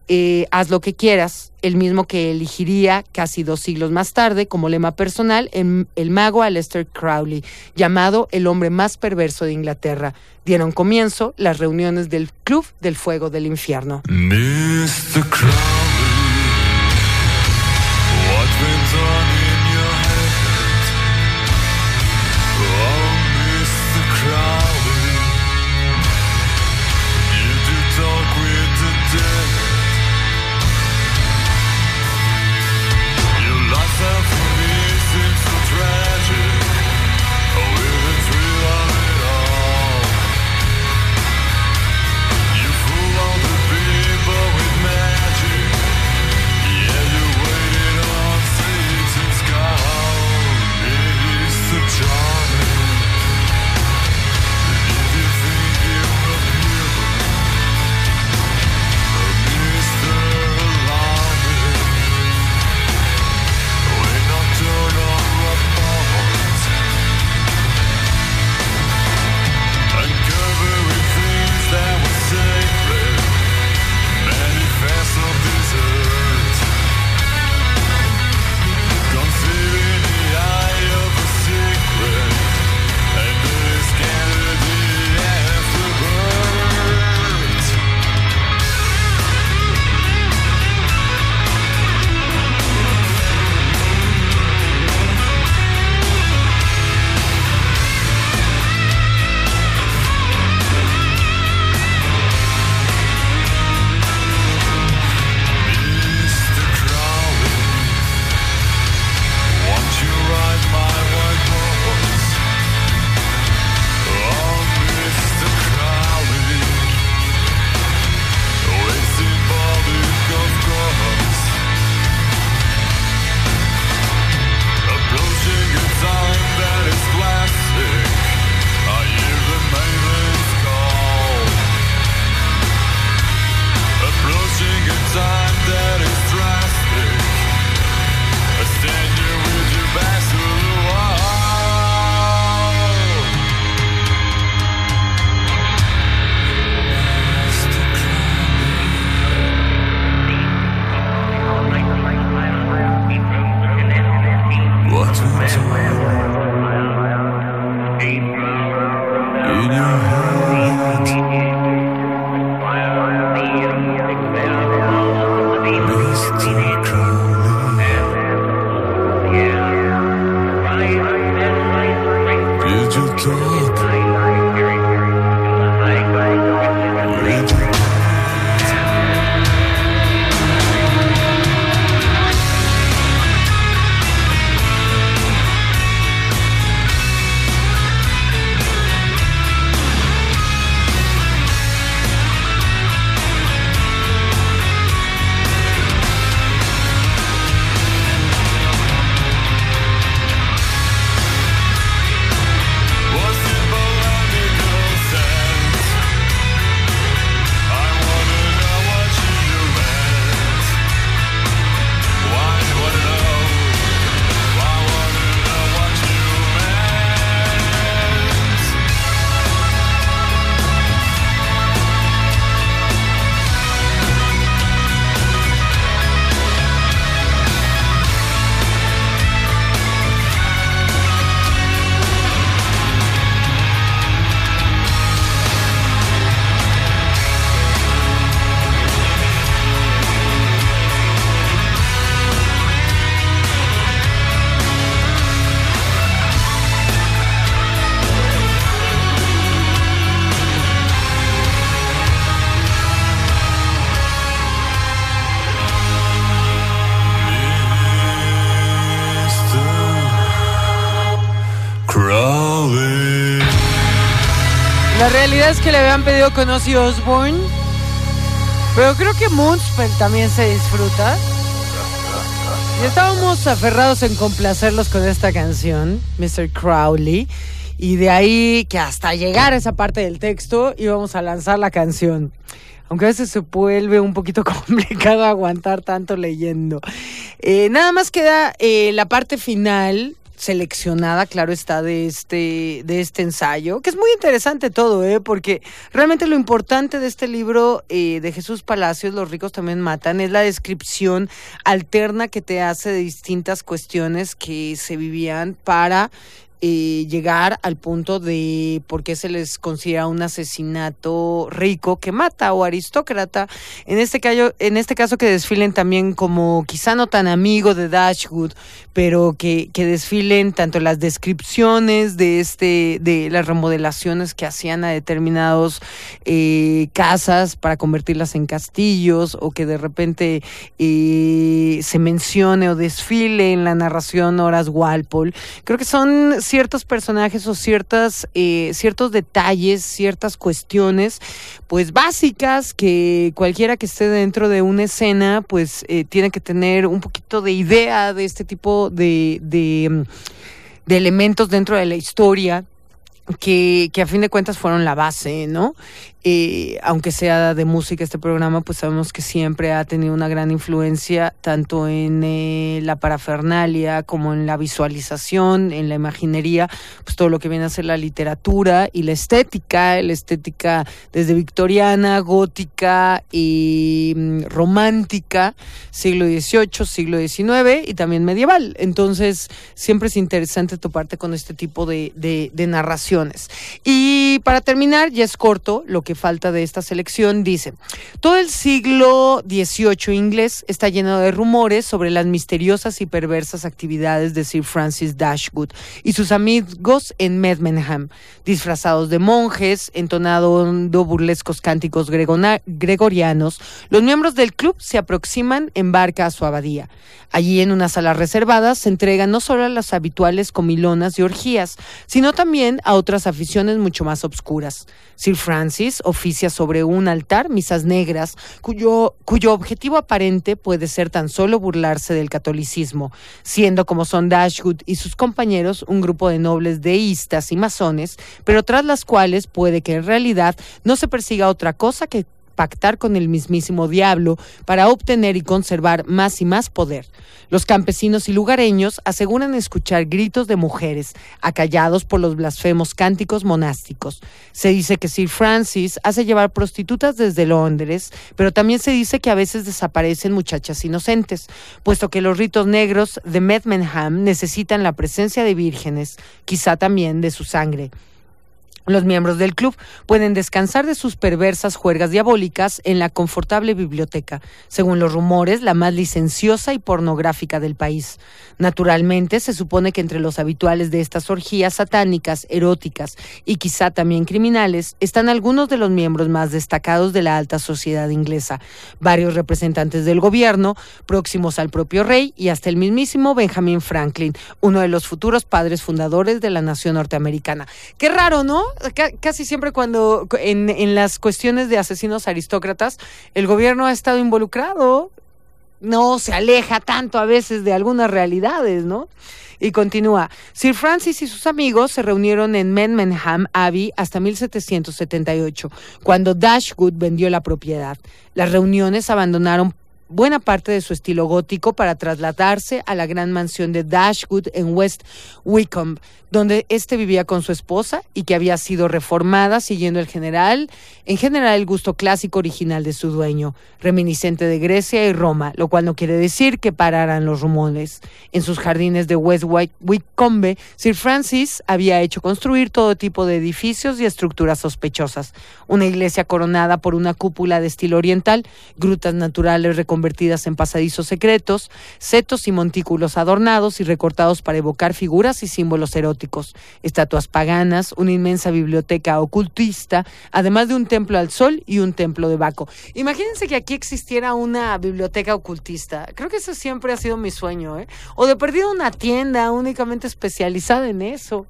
S2: Eh, haz lo que quieras, el mismo que elegiría casi dos siglos más tarde como lema personal en el mago Aleister Crowley, llamado el hombre más perverso de Inglaterra. Dieron comienzo las reuniones del Club del Fuego del Infierno.
S6: Mr. Crowley,
S2: habían pedido con Ozzy Osbourne. Pero creo que Moonspell también se disfruta. Y estábamos aferrados en complacerlos con esta canción, Mr. Crowley. Y de ahí que hasta llegar a esa parte del texto íbamos a lanzar la canción. Aunque a veces se vuelve un poquito complicado aguantar tanto leyendo. Eh, nada más queda eh, la parte final seleccionada, claro está, de este, de este ensayo, que es muy interesante todo, ¿eh? porque realmente lo importante de este libro eh, de Jesús Palacios, Los ricos también matan, es la descripción alterna que te hace de distintas cuestiones que se vivían para eh, llegar al punto de por qué se les considera un asesinato rico que mata o aristócrata. En este caso, en este caso que desfilen también como quizá no tan amigo de Dashwood, pero que, que desfilen tanto las descripciones de este, de las remodelaciones que hacían a determinados eh, casas para convertirlas en castillos, o que de repente eh, se mencione o desfile en la narración Horas Walpole. Creo que son ciertos personajes o ciertas, eh, ciertos detalles, ciertas cuestiones, pues básicas que cualquiera que esté dentro de una escena, pues eh, tiene que tener un poquito de idea de este tipo de, de, de elementos dentro de la historia. Que, que a fin de cuentas fueron la base, ¿no? Eh, aunque sea de música este programa, pues sabemos que siempre ha tenido una gran influencia tanto en eh, la parafernalia como en la visualización, en la imaginería, pues todo lo que viene a ser la literatura y la estética, la estética desde victoriana, gótica y mm, romántica, siglo XVIII, siglo XIX y también medieval. Entonces, siempre es interesante toparte con este tipo de, de- de narraciones. Y para terminar, ya es corto lo que falta de esta selección, dice, todo el siglo XVIII inglés está lleno de rumores sobre las misteriosas y perversas actividades de Sir Francis Dashwood y sus amigos en Medmenham, disfrazados de monjes, entonando burlescos cánticos gregorianos, los miembros del club se aproximan en barca a su abadía. Allí en una sala reservada se entregan no solo a las habituales comilonas y orgías, sino también a otras aficiones mucho más obscuras. Sir Francis oficia sobre un altar misas negras cuyo, cuyo objetivo aparente puede ser tan solo burlarse del catolicismo, siendo como son Dashwood y sus compañeros un grupo de nobles deístas y masones, pero tras las cuales puede que en realidad no se persiga otra cosa que pactar con el mismísimo diablo para obtener y conservar más y más poder. Los campesinos y lugareños aseguran escuchar gritos de mujeres, acallados por los blasfemos cánticos monásticos. Se dice que Sir Francis hace llevar prostitutas desde Londres, pero también se dice que a veces desaparecen muchachas inocentes, puesto que los ritos negros de Medmenham necesitan la presencia de vírgenes, quizá también de su sangre. Los miembros del club pueden descansar de sus perversas juergas diabólicas en la confortable biblioteca, según los rumores, la más licenciosa y pornográfica del país. Naturalmente, se supone que entre los habituales de estas orgías satánicas, eróticas y quizá también criminales están algunos de los miembros más destacados de la alta sociedad inglesa, varios representantes del gobierno, próximos al propio rey y hasta el mismísimo Benjamin Franklin, uno de los futuros padres fundadores de la nación norteamericana. Qué raro, ¿no? Ca- casi siempre cuando en, en las cuestiones de asesinos aristócratas, el gobierno ha estado involucrado. No se aleja tanto a veces de algunas realidades, ¿no? Y continúa. Sir Francis y sus amigos se reunieron en Medmenham Abbey hasta 1778, cuando Dashwood vendió la propiedad. Las reuniones abandonaron buena parte de su estilo gótico para trasladarse a la gran mansión de Dashwood en West Wickham, donde éste vivía con su esposa y que había sido reformada siguiendo el general, en general el gusto clásico original de su dueño, reminiscente de Grecia y Roma, lo cual no quiere decir que pararan los rumores. En sus jardines de West Wickham, Sir Francis había hecho construir todo tipo de edificios y estructuras sospechosas. Una iglesia coronada por una cúpula de estilo oriental, grutas naturales reconvertidas en pasadizos secretos, setos y montículos adornados y recortados para evocar figuras y símbolos eróticos, estatuas paganas, una inmensa biblioteca ocultista, además de un templo al sol y un templo de Baco. Imagínense que aquí existiera una biblioteca ocultista. Creo que ese siempre ha sido mi sueño, ¿eh? O de perdido una tienda únicamente especializada en eso.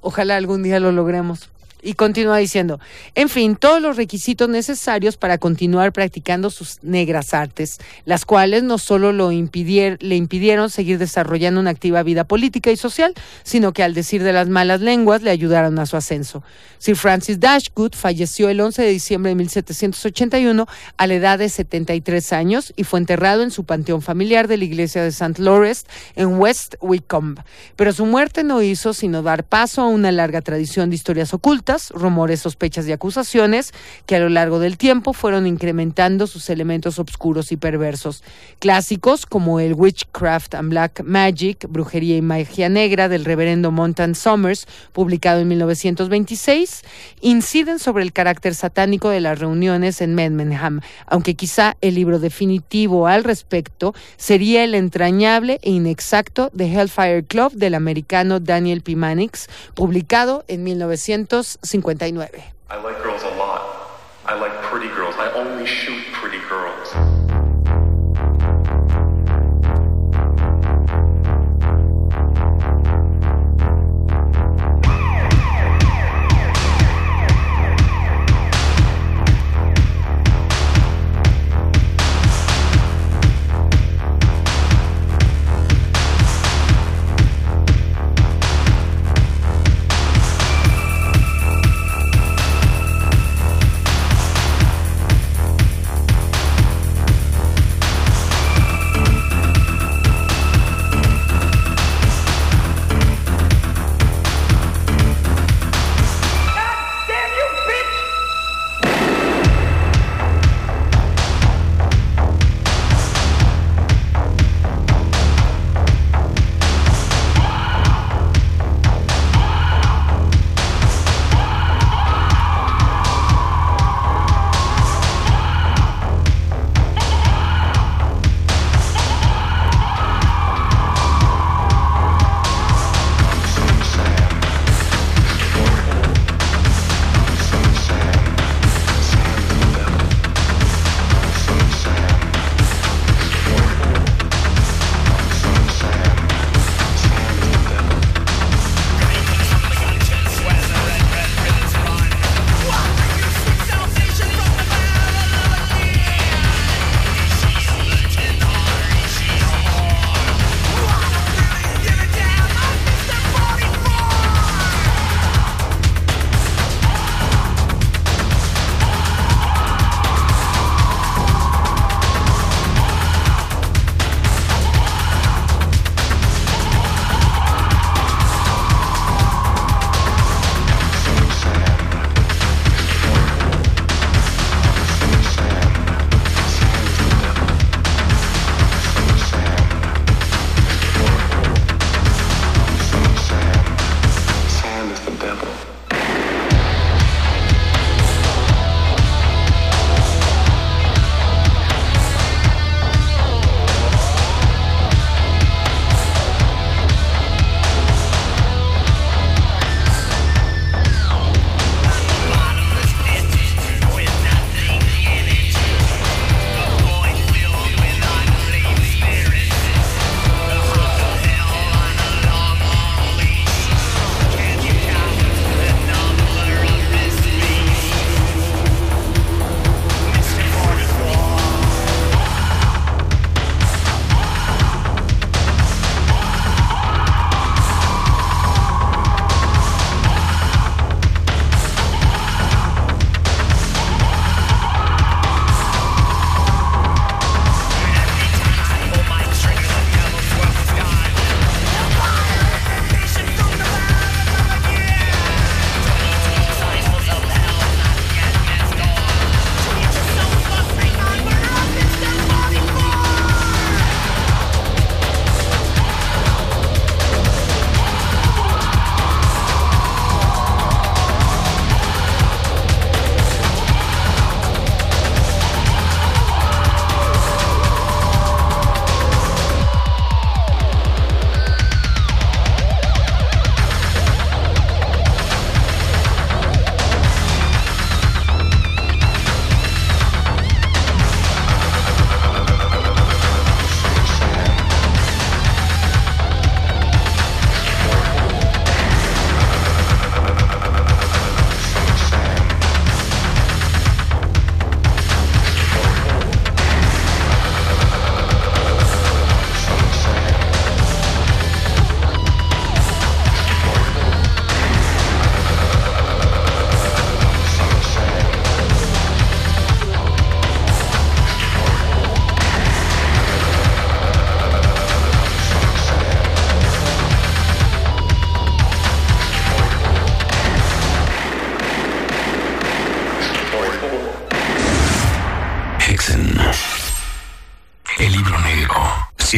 S2: Ojalá algún día lo logremos. Y continúa diciendo, en fin, todos los requisitos necesarios para continuar practicando sus negras artes, las cuales no solo lo impidier- le impidieron seguir desarrollando una activa vida política y social, sino que al decir de las malas lenguas le ayudaron a su ascenso. Sir Francis Dashwood falleció el 11 de diciembre de 1781 a la edad de 73 años y fue enterrado en su panteón familiar de la iglesia de St. Lawrence en West Wycombe. Pero su muerte no hizo sino dar paso a una larga tradición de historias ocultas, rumores, sospechas y acusaciones que a lo largo del tiempo fueron incrementando sus elementos oscuros y perversos. Clásicos como el Witchcraft and Black Magic, Brujería y Magia Negra del reverendo Montan Summers, publicado en 1926, inciden sobre el carácter satánico de las reuniones en Medmenham, aunque quizá el libro definitivo al respecto sería el entrañable e inexacto The Hellfire Club del americano Daniel P. Mannix, publicado en 1959.
S7: I like girls a lot. I like pretty girls. I only shoot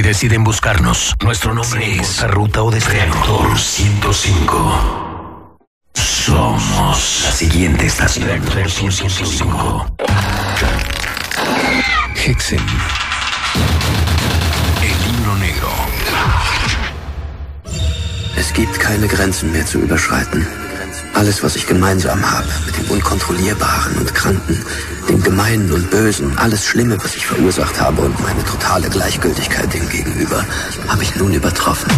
S1: deciden buscarnos, nuestro nombre es Ruta o Destino 105. Somos la siguiente estación. Reactor 105. Hexen. El libro negro.
S8: Es gibt keine Grenzen mehr zu überschreiten. Alles, was ich gemeinsam habe, mit dem Unkontrollierbaren und Kranken, dem Gemeinen und Bösen, alles Schlimme, was ich verursacht habe und meine totale Gleichgültigkeit dem gegenüber, habe ich nun übertroffen.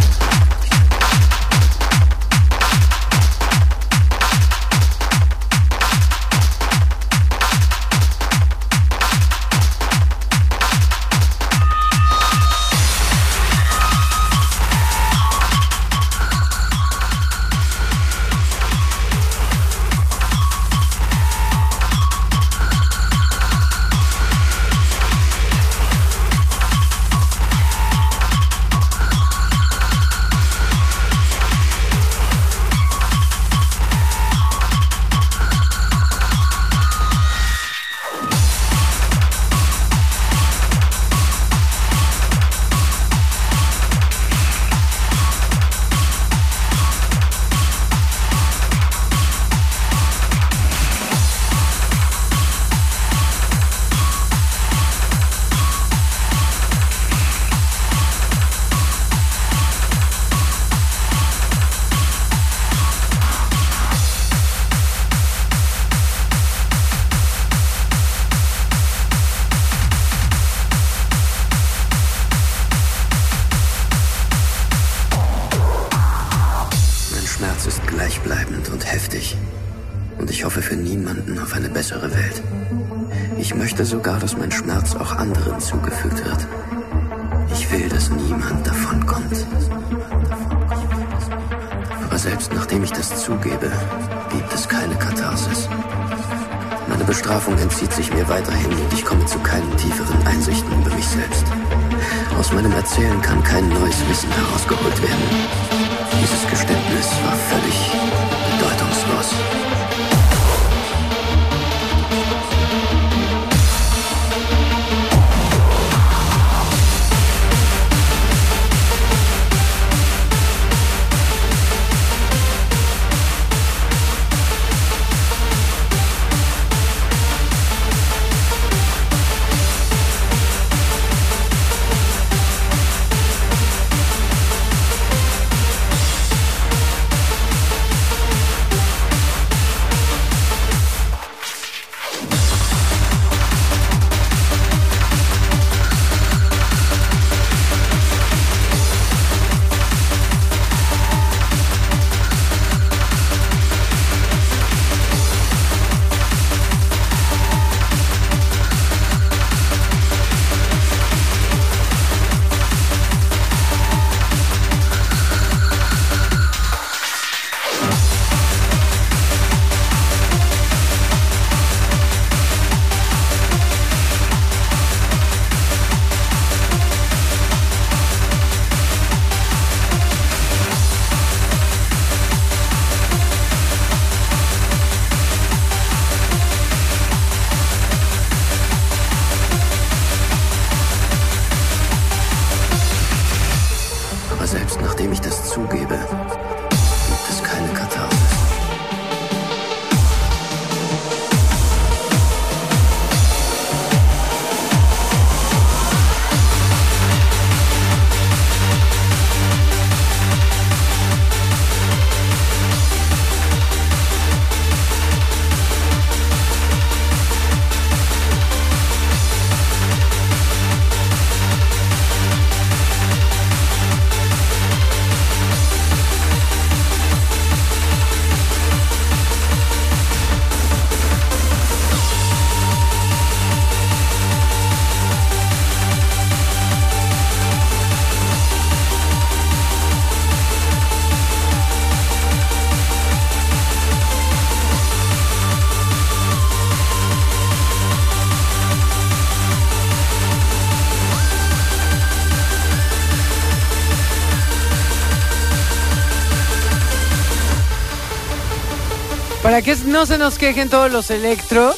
S2: Que no se nos quejen todos los electro,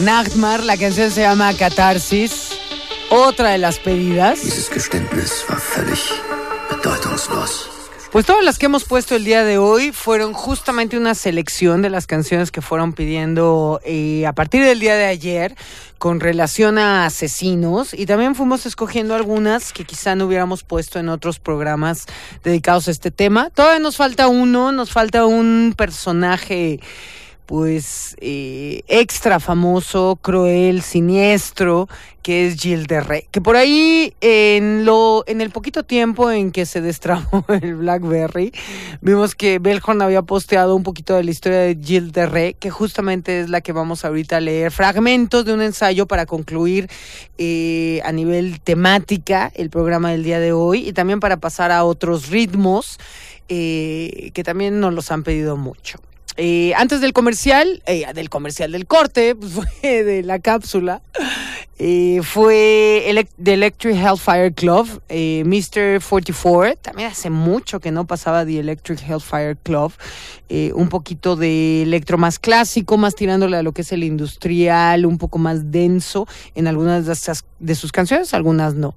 S2: Nachtmar, la canción se llama Catarsis. otra de las pedidas. Pues todas las que hemos puesto el día de hoy fueron justamente una selección de las canciones que fueron pidiendo eh, a partir del día de ayer con relación a asesinos y también fuimos escogiendo algunas que quizá no hubiéramos puesto en otros programas dedicados a este tema. Todavía nos falta uno, nos falta un personaje pues eh, extra famoso, cruel, siniestro, que es Gilles de Rey. Que por ahí, en lo, en el poquito tiempo en que se destrabó el Blackberry, vimos que Belhorn había posteado un poquito de la historia de Gilles de Rey, que justamente es la que vamos ahorita a leer, fragmentos de un ensayo para concluir eh, a nivel temática el programa del día de hoy y también para pasar a otros ritmos eh, que también nos los han pedido mucho. Eh, antes del comercial, eh, del comercial del corte, pues fue de la cápsula, eh, fue Elec- The Electric Hellfire Club, eh, Mr. 44, también hace mucho que no pasaba The Electric Hellfire Club, un poquito de electro más clásico, más tirándole a lo que es el industrial, un poco más denso en algunas de, esas- de sus canciones, algunas no.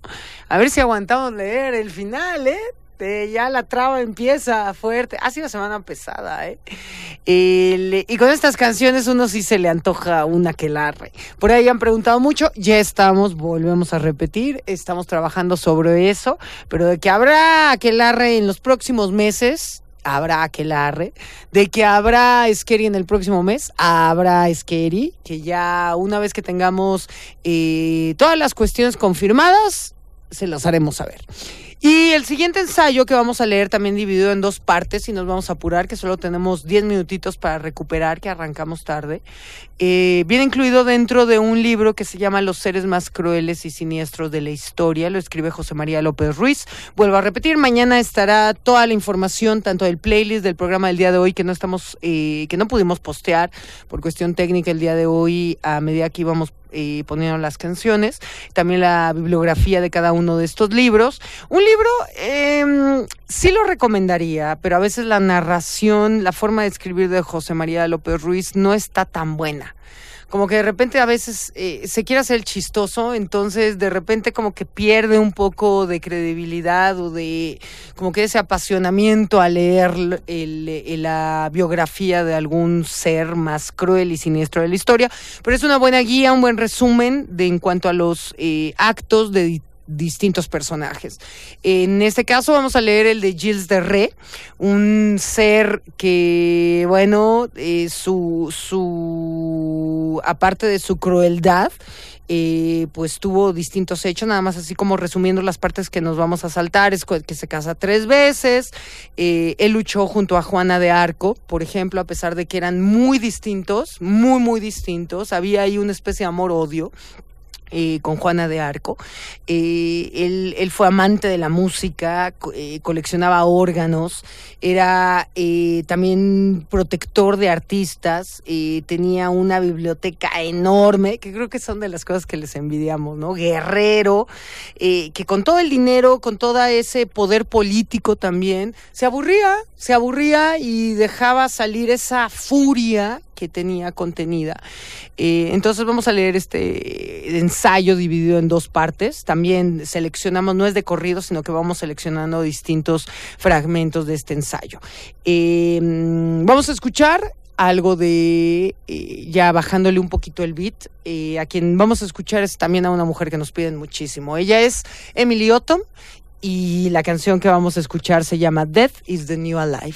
S2: A ver si aguantamos leer el final, ¿eh? Eh, ya la traba empieza fuerte. Ha sido semana pesada, ¿eh? Y con estas canciones uno sí se le antoja una aquelarre. Por ahí han preguntado mucho, ya estamos, volvemos a repetir, estamos trabajando sobre eso, pero de que habrá aquelarre en los próximos meses, habrá aquelarre. De que habrá Scary en el próximo mes, habrá Scary, que ya una vez que tengamos eh, todas las cuestiones confirmadas, se las haremos saber. Y el siguiente ensayo que vamos a leer también dividido en dos partes y nos vamos a apurar, que solo tenemos 10 minutitos para recuperar, que arrancamos tarde. Eh, viene incluido dentro de un libro que se llama Los seres más crueles y siniestros de la historia. Lo escribe José María López Ruiz. Vuelvo a repetir, mañana estará toda la información, tanto del playlist del programa del día de hoy, que no estamos, eh, que no pudimos postear por cuestión técnica el día de hoy, a medida que íbamos eh, poniendo las canciones, también la bibliografía de cada uno de estos libros. Un libro eh, sí lo recomendaría, pero a veces la narración, la forma de escribir de José María López Ruiz no está tan buena. Como que de repente a veces eh, se quiere hacer el chistoso, entonces de repente como que pierde un poco de credibilidad o de como que ese apasionamiento a leer el- el- la biografía de algún ser más cruel y siniestro de la historia. Pero es una buena guía, un buen resumen de en cuanto a los eh, actos de distintos personajes. En este caso vamos a leer el de Gilles de Ré, un ser que, bueno, eh, su, su, aparte de su crueldad, eh, pues tuvo distintos hechos, nada más así como resumiendo las partes que nos vamos a saltar, es que se casa tres veces, eh, él luchó junto a Juana de Arco, por ejemplo, a pesar de que eran muy distintos, muy, muy distintos, había ahí una especie de amor-odio eh, con Juana de Arco. Eh, él, fue amante de la música, eh, coleccionaba órganos, era también protector de artistas, tenía una biblioteca enorme, que creo que son de las cosas que les envidiamos, ¿no? Guerrero, que con todo el dinero, con todo ese poder político también, se aburría, se aburría y dejaba salir esa furia que tenía contenida. Eh, entonces vamos a leer este ensayo dividido en dos partes. También seleccionamos, no es de corrido, sino que vamos seleccionando distintos fragmentos de este ensayo. Mm, vamos a escuchar algo de, eh, ya bajándole un poquito el beat, eh, a quien vamos a escuchar es también a una mujer que nos piden muchísimo. Ella es Emily Ottom y la canción que vamos a escuchar se llama Death is the New Alive.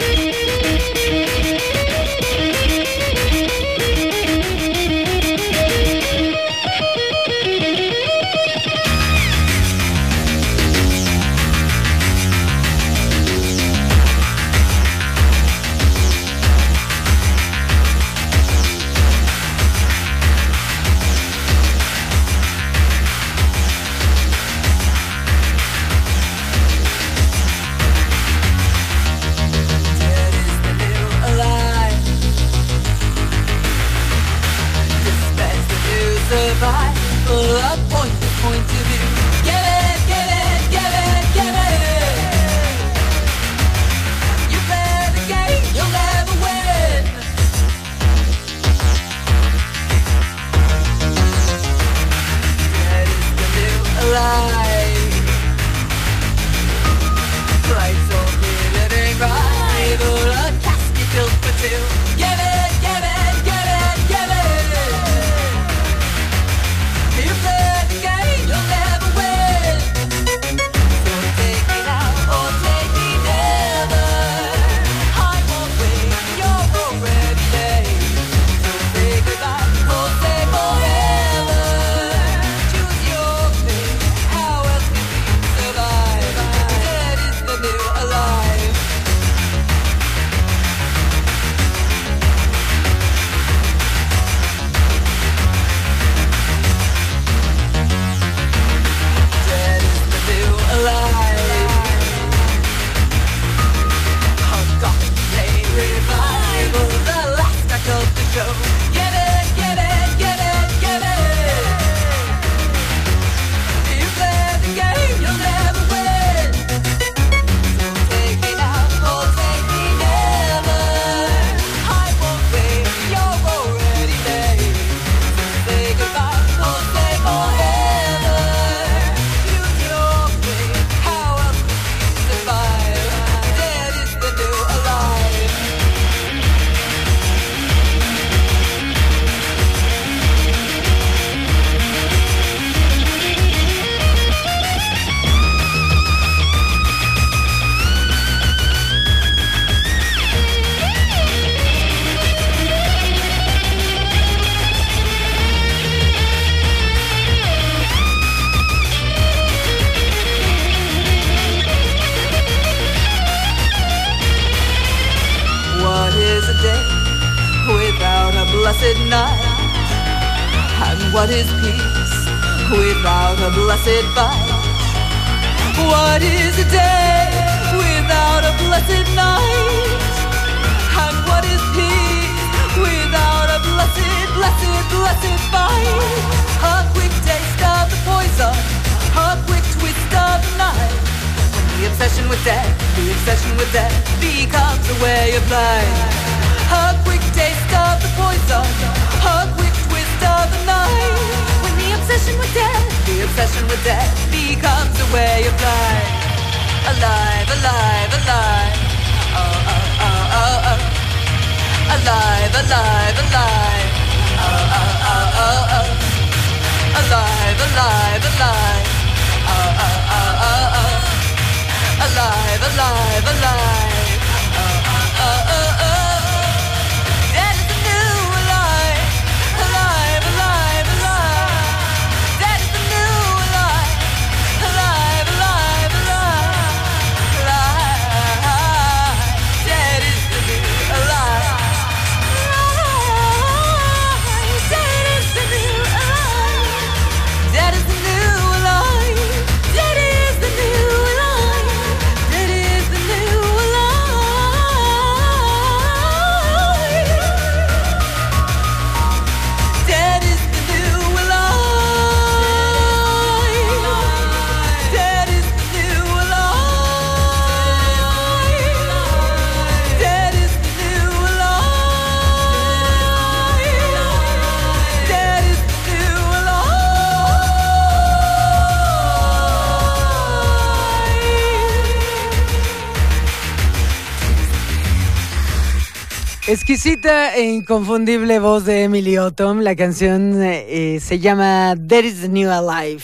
S2: E inconfundible voz de Emily Ottom. La canción eh, se llama There is the New Alive.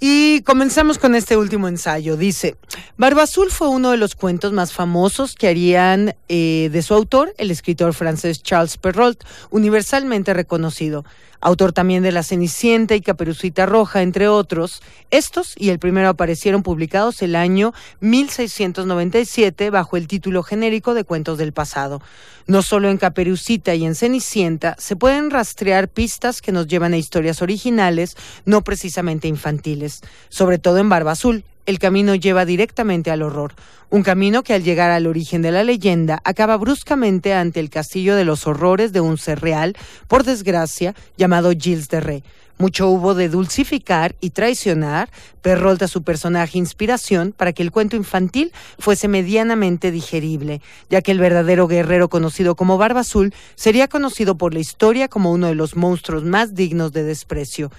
S2: Y comenzamos con este último ensayo. Dice, Barba Azul fue uno de los cuentos más famosos que harían eh, de su autor, el escritor francés Charles Perrault, universalmente reconocido. Autor también de La Cenicienta y Caperucita Roja, entre otros. Estos y el primero aparecieron publicados el año 1697 bajo el título genérico de Cuentos del Pasado. No solo en Caperucita y en Cenicienta se pueden rastrear pistas que nos llevan a historias originales, no precisamente infantiles, sobre todo en Barba Azul. El camino lleva directamente al horror, un camino que al llegar al origen de la leyenda acaba bruscamente ante el castillo de los horrores de un ser real, por desgracia, llamado Gilles de Rey. Mucho hubo de dulcificar y traicionar Perrault a su personaje inspiración para que el cuento infantil fuese medianamente digerible, ya que el verdadero guerrero conocido como Barba Azul sería conocido por la historia como uno de los monstruos más dignos de desprecio.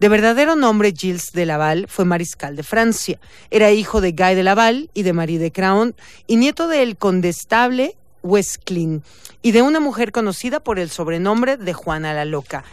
S2: De verdadero nombre, Gilles de Laval fue mariscal de Francia. Era hijo de Guy de Laval y de Marie de Craon y nieto del condestable Westclin y de una mujer conocida por el sobrenombre de Juana la Loca.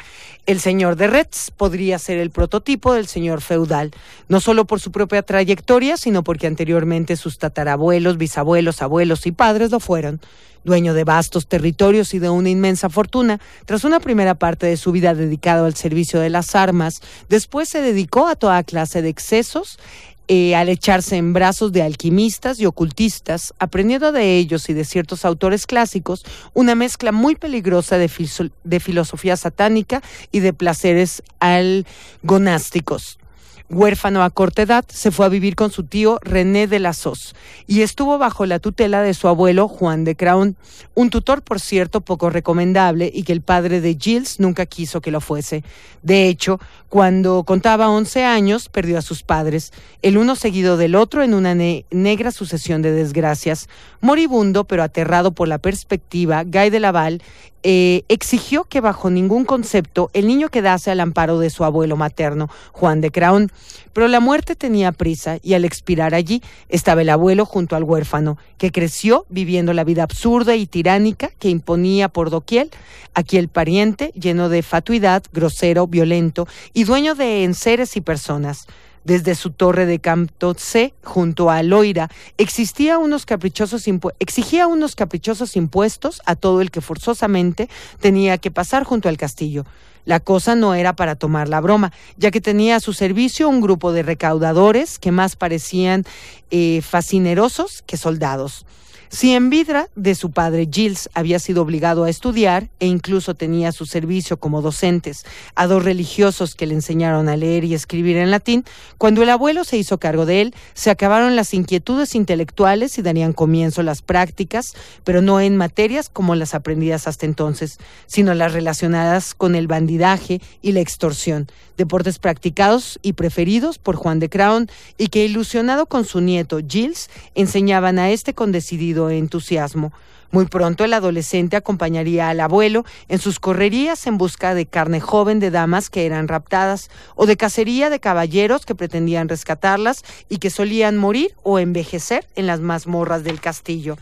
S2: El señor de Retz podría ser el prototipo del señor feudal, no solo por su propia trayectoria, sino porque anteriormente sus tatarabuelos, bisabuelos, abuelos y padres lo fueron. Dueño de vastos territorios y de una inmensa fortuna, tras una primera parte de su vida dedicado al servicio de las armas, después se dedicó a toda clase de excesos eh, al echarse en brazos de alquimistas y ocultistas, aprendiendo de ellos y de ciertos autores clásicos una mezcla muy peligrosa de, de filosofía satánica y de placeres algonásticos. Huérfano a corta edad, se fue a vivir con su tío René de la Sos y estuvo bajo la tutela de su abuelo Juan de Craon, un tutor, por cierto, poco recomendable y que el padre de Gilles nunca quiso que lo fuese. De hecho, cuando contaba 11 años, perdió a sus padres, el uno seguido del otro en una ne- negra sucesión de desgracias. Moribundo, pero aterrado por la perspectiva, Guy de Laval eh, exigió que bajo ningún concepto el niño quedase al amparo de su abuelo materno, Juan de Craón. Pero la muerte tenía prisa y al expirar allí estaba el abuelo junto al huérfano, que creció viviendo la vida absurda y tiránica que imponía por doquier aquí el pariente, lleno de fatuidad, grosero, violento y dueño de enseres y personas. Desde su torre de Camptocé, junto a Loira, existía unos caprichosos exigía unos caprichosos impuestos a todo el que forzosamente tenía que pasar junto al castillo. La cosa no era para tomar la broma, ya que tenía a su servicio un grupo de recaudadores que más parecían eh, fascinerosos que soldados. Si en vida de su padre Gilles había sido obligado a estudiar e incluso tenía su servicio como docentes a dos religiosos que le enseñaron a leer y escribir en latín, cuando el abuelo se hizo cargo de él, se acabaron las inquietudes intelectuales y darían comienzo las prácticas, pero no en materias como las aprendidas hasta entonces, sino las relacionadas con el bandidaje y la extorsión, deportes practicados y preferidos por Juan de Crown y que ilusionado con su nieto Gilles enseñaban a este con decidido entusiasmo. Muy pronto el adolescente acompañaría al abuelo en sus correrías en busca de carne joven de damas que eran raptadas o de cacería de caballeros que pretendían rescatarlas y que solían morir o envejecer en las mazmorras del castillo.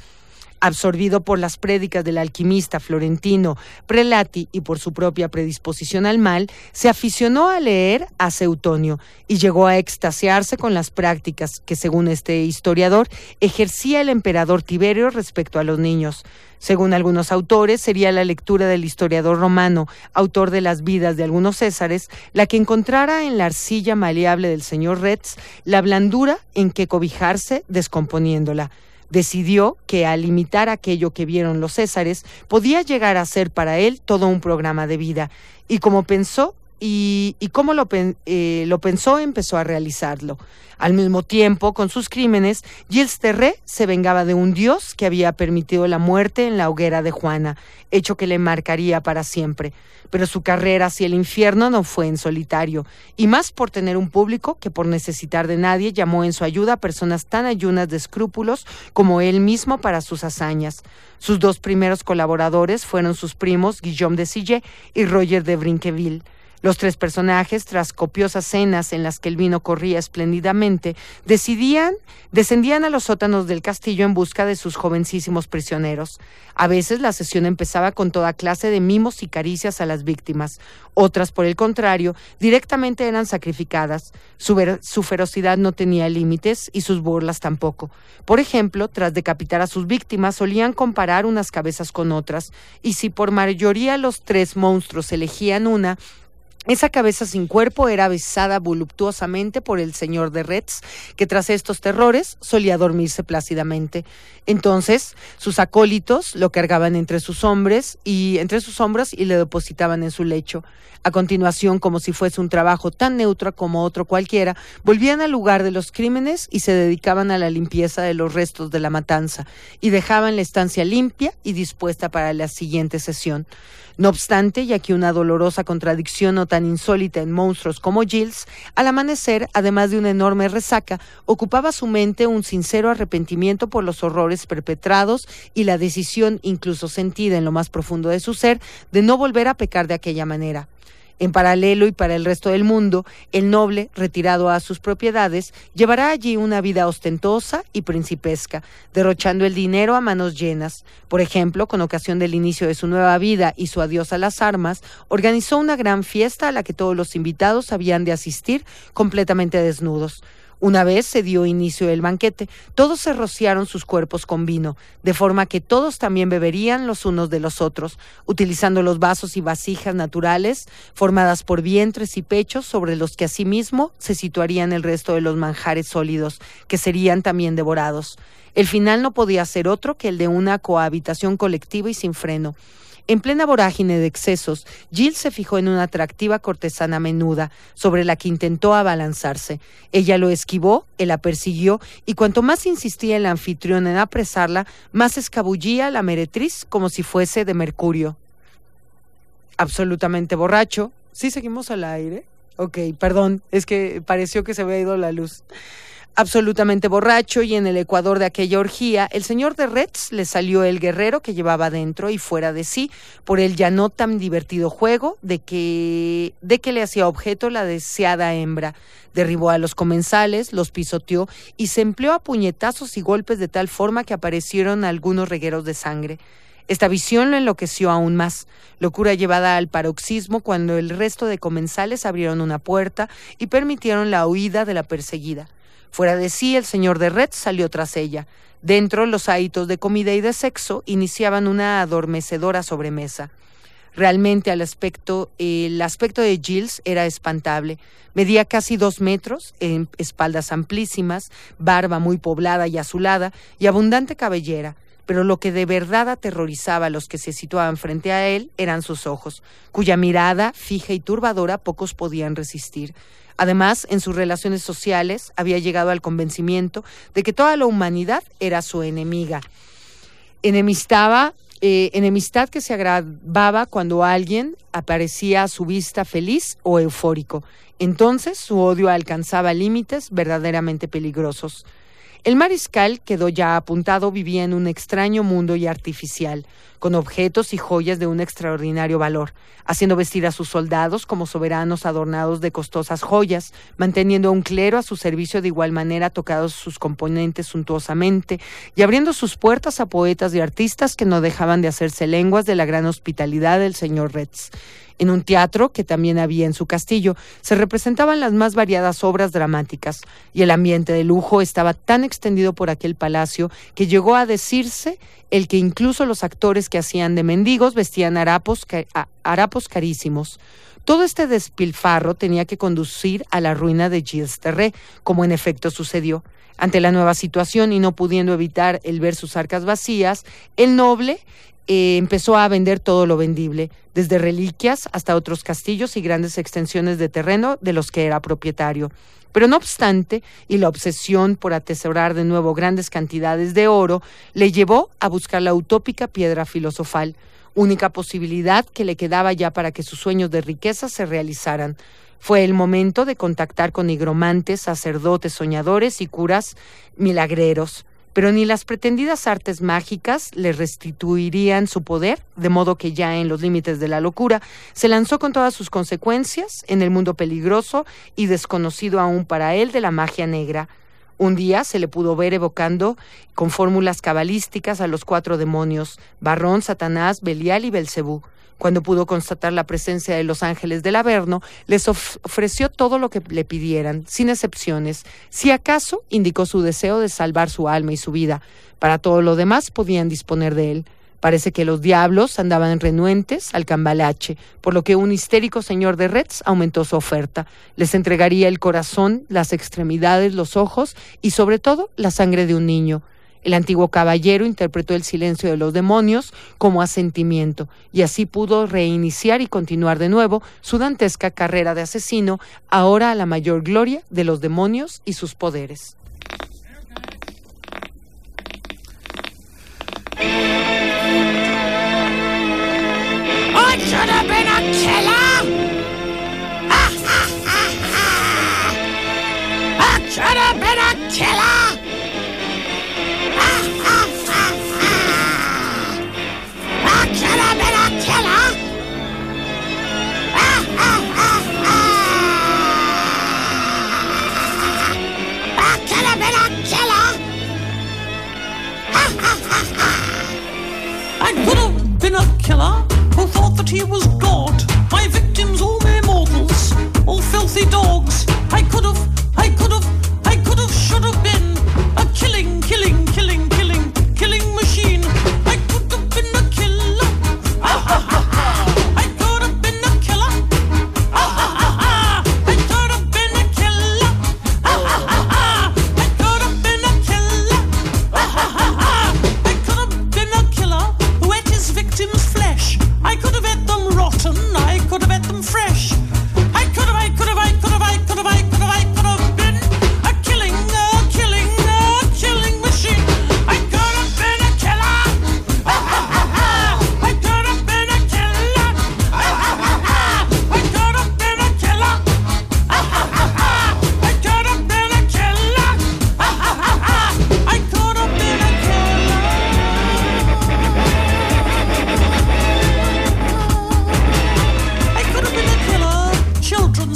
S2: Absorbido por las prédicas del alquimista florentino Prelati y por su propia predisposición al mal, se aficionó a leer a Seutonio y llegó a extasiarse con las prácticas que, según este historiador, ejercía el emperador Tiberio respecto a los niños. Según algunos autores, sería la lectura del historiador romano, autor de las vidas de algunos césares, la que encontrara en la arcilla maleable del señor Retz la blandura en que cobijarse descomponiéndola decidió que al imitar aquello que vieron los Césares podía llegar a ser para él todo un programa de vida. Y como pensó y, y como lo, eh, pensó empezó a realizarlo. Al mismo tiempo, con sus crímenes, Gilles Terré se vengaba de un dios que había permitido la muerte en la hoguera de Juana, hecho que le marcaría para siempre. Pero su carrera hacia el infierno no fue en solitario, y más por tener un público que por necesitar de nadie llamó en su ayuda a personas tan ayunas de escrúpulos como él mismo para sus hazañas. Sus dos primeros colaboradores fueron sus primos Guillaume de Sillé y Roger de Brinqueville. Los tres personajes, tras copiosas cenas en las que el vino corría espléndidamente, decidían, descendían a los sótanos del castillo en busca de sus jovencísimos prisioneros. A veces la sesión empezaba con toda clase de mimos y caricias a las víctimas. Otras, por el contrario, directamente eran sacrificadas. Su, su ferocidad no tenía límites y sus burlas tampoco. Por ejemplo, tras decapitar a sus víctimas, solían comparar unas cabezas con otras, y si por mayoría los tres monstruos elegían una, esa cabeza sin cuerpo era besada voluptuosamente por el señor de Retz, que tras estos terrores solía dormirse plácidamente. Entonces, sus acólitos lo cargaban entre sus hombres y entre sus hombros y le depositaban en su lecho. A continuación, como si fuese un trabajo tan neutro como otro cualquiera, volvían al lugar de los crímenes y se dedicaban a la limpieza de los restos de la matanza y dejaban la estancia limpia y dispuesta para la siguiente sesión. No obstante, ya que una dolorosa contradicción no tan insólita en monstruos como Gilles, al amanecer, además de una enorme resaca, ocupaba su mente un sincero arrepentimiento por los horrores perpetrados y la decisión, incluso sentida en lo más profundo de su ser, de no volver a pecar de aquella manera. En paralelo y para el resto del mundo, el noble, retirado a sus propiedades, llevará allí una vida ostentosa y principesca, derrochando el dinero a manos llenas. Por ejemplo, con ocasión del inicio de su nueva vida y su adiós a las armas, organizó una gran fiesta a la que todos los invitados habían de asistir completamente desnudos. Una vez se dio inicio el banquete, todos se rociaron sus cuerpos con vino, de forma que todos también beberían los unos de los otros, utilizando los vasos y vasijas naturales formadas por vientres y pechos sobre los que asimismo se situarían el resto de los manjares sólidos, que serían también devorados. El final no podía ser otro que el de una cohabitación colectiva y sin freno. En plena vorágine de excesos, Jill se fijó en una atractiva cortesana menuda, sobre la que intentó abalanzarse. Ella lo esquivó, él la persiguió, y cuanto más insistía el anfitrión en apresarla, más escabullía la meretriz como si fuese de mercurio. Absolutamente borracho. ¿Sí seguimos al aire? Ok, perdón, es que pareció que se había ido la luz absolutamente borracho y en el ecuador de aquella orgía, el señor de Retz le salió el guerrero que llevaba dentro y fuera de sí por el ya no tan divertido juego de que, de que le hacía objeto la deseada hembra. Derribó a los comensales, los pisoteó y se empleó a puñetazos y golpes de tal forma que aparecieron algunos regueros de sangre. Esta visión lo enloqueció aún más, locura llevada al paroxismo cuando el resto de comensales abrieron una puerta y permitieron la huida de la perseguida. Fuera de sí, el señor de Red salió tras ella. Dentro, los hábitos de comida y de sexo iniciaban una adormecedora sobremesa. Realmente al aspecto, el aspecto de Gilles era espantable. Medía casi dos metros, espaldas amplísimas, barba muy poblada y azulada y abundante cabellera. Pero lo que de verdad aterrorizaba a los que se situaban frente a él eran sus ojos, cuya mirada fija y turbadora pocos podían resistir. Además, en sus relaciones sociales había llegado al convencimiento de que toda la humanidad era su enemiga. Enemistaba, eh, enemistad que se agravaba cuando alguien aparecía a su vista feliz o eufórico. Entonces su odio alcanzaba límites verdaderamente peligrosos. El mariscal quedó ya apuntado, vivía en un extraño mundo y artificial, con objetos y joyas de un extraordinario valor, haciendo vestir a sus soldados como soberanos adornados de costosas joyas, manteniendo a un clero a su servicio de igual manera tocados sus componentes suntuosamente, y abriendo sus puertas a poetas y artistas que no dejaban de hacerse lenguas de la gran hospitalidad del señor Retz. En un teatro que también había en su castillo se representaban las más variadas obras dramáticas y el ambiente de lujo estaba tan extendido por aquel palacio que llegó a decirse el que incluso los actores que hacían de mendigos vestían harapos, carísimos. Todo este despilfarro tenía que conducir a la ruina de Gilles Terré, como en efecto sucedió. Ante la nueva situación y no pudiendo evitar el ver sus arcas vacías, el noble eh, empezó a vender todo lo vendible, desde reliquias hasta otros castillos y grandes extensiones de terreno de los que era propietario. Pero no obstante, y la obsesión por atesorar de nuevo grandes cantidades de oro, le llevó a buscar la utópica piedra filosofal, única posibilidad que le quedaba ya para que sus sueños de riqueza se realizaran. Fue el momento de contactar con nigromantes, sacerdotes, soñadores y curas milagreros pero ni las pretendidas artes mágicas le restituirían su poder, de modo que ya en los límites de la locura se lanzó con todas sus consecuencias en el mundo peligroso y desconocido aún para él de la magia negra. Un día se le pudo ver evocando con fórmulas cabalísticas a los cuatro demonios, Barrón, Satanás, Belial y Belcebú. Cuando pudo constatar la presencia de los ángeles del Averno, les of- ofreció todo lo que le pidieran, sin excepciones. Si acaso indicó su deseo de salvar su alma y su vida. Para todo lo demás podían disponer de él. Parece que los diablos andaban renuentes al cambalache, por lo que un histérico señor de Retz aumentó su oferta. Les entregaría el corazón, las extremidades, los ojos y sobre todo la sangre de un niño. El antiguo caballero interpretó el silencio de los demonios como asentimiento y así pudo reiniciar y continuar de nuevo su dantesca carrera de asesino, ahora a la mayor gloria de los demonios y sus poderes.
S9: been a killer
S10: who thought that he was God. My victims all mere mortals, all filthy dogs. I could have, I could have, I could have, should have been a killing, killing, killing,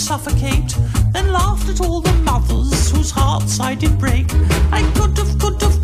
S10: suffocate, then laughed at all the mothers whose hearts I did break. I could have, could have,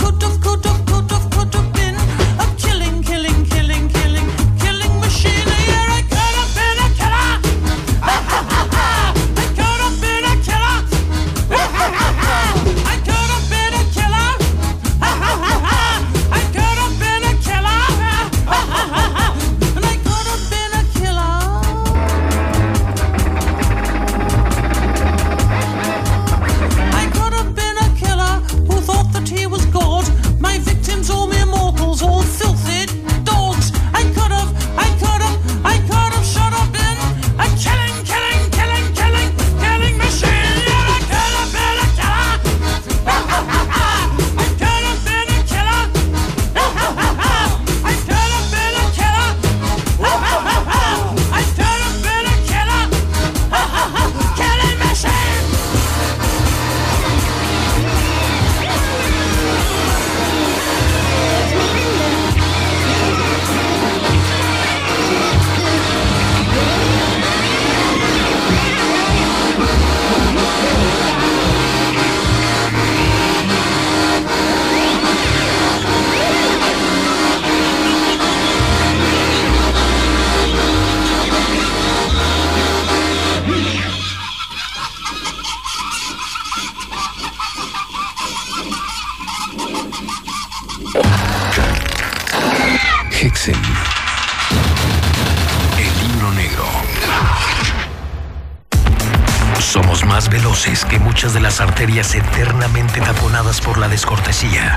S6: arterias eternamente taponadas por la descortesía,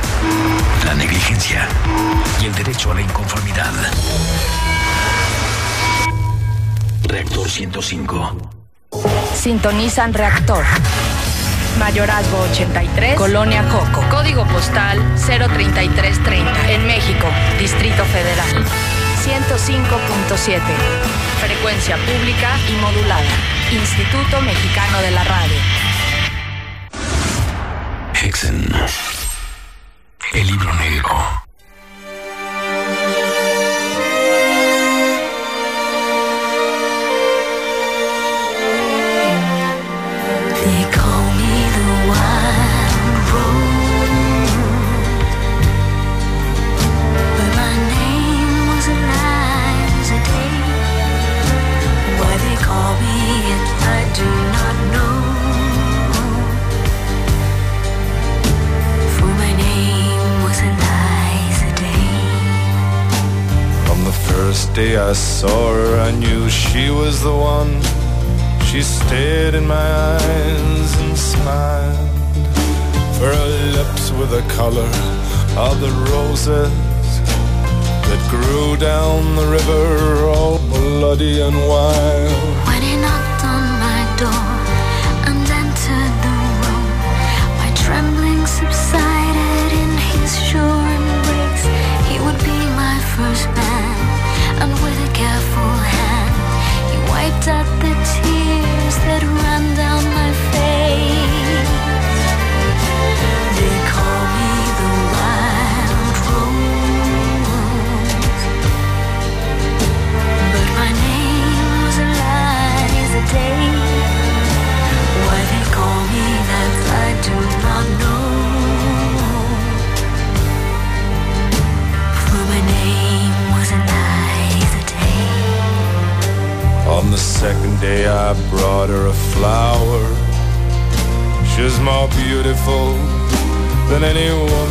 S6: la negligencia y el derecho a la inconformidad. Reactor 105.
S3: Sintonizan reactor. Mayorazgo 83, Colonia Joco. Código postal 03330. En México, Distrito Federal. 105.7. Frecuencia pública y modulada. Instituto Mexicano de la Radio.
S6: Hexen.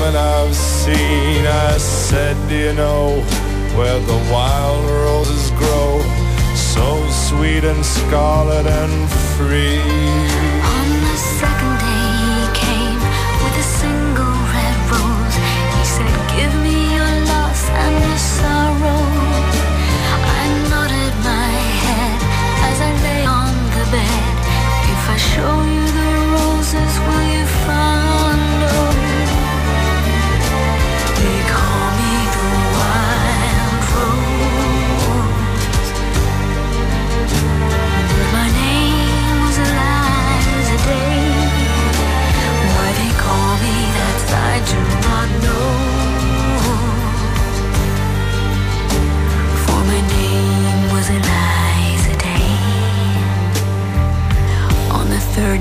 S11: Woman I've seen. I said, Do you know where the wild roses grow? So sweet and scarlet and free.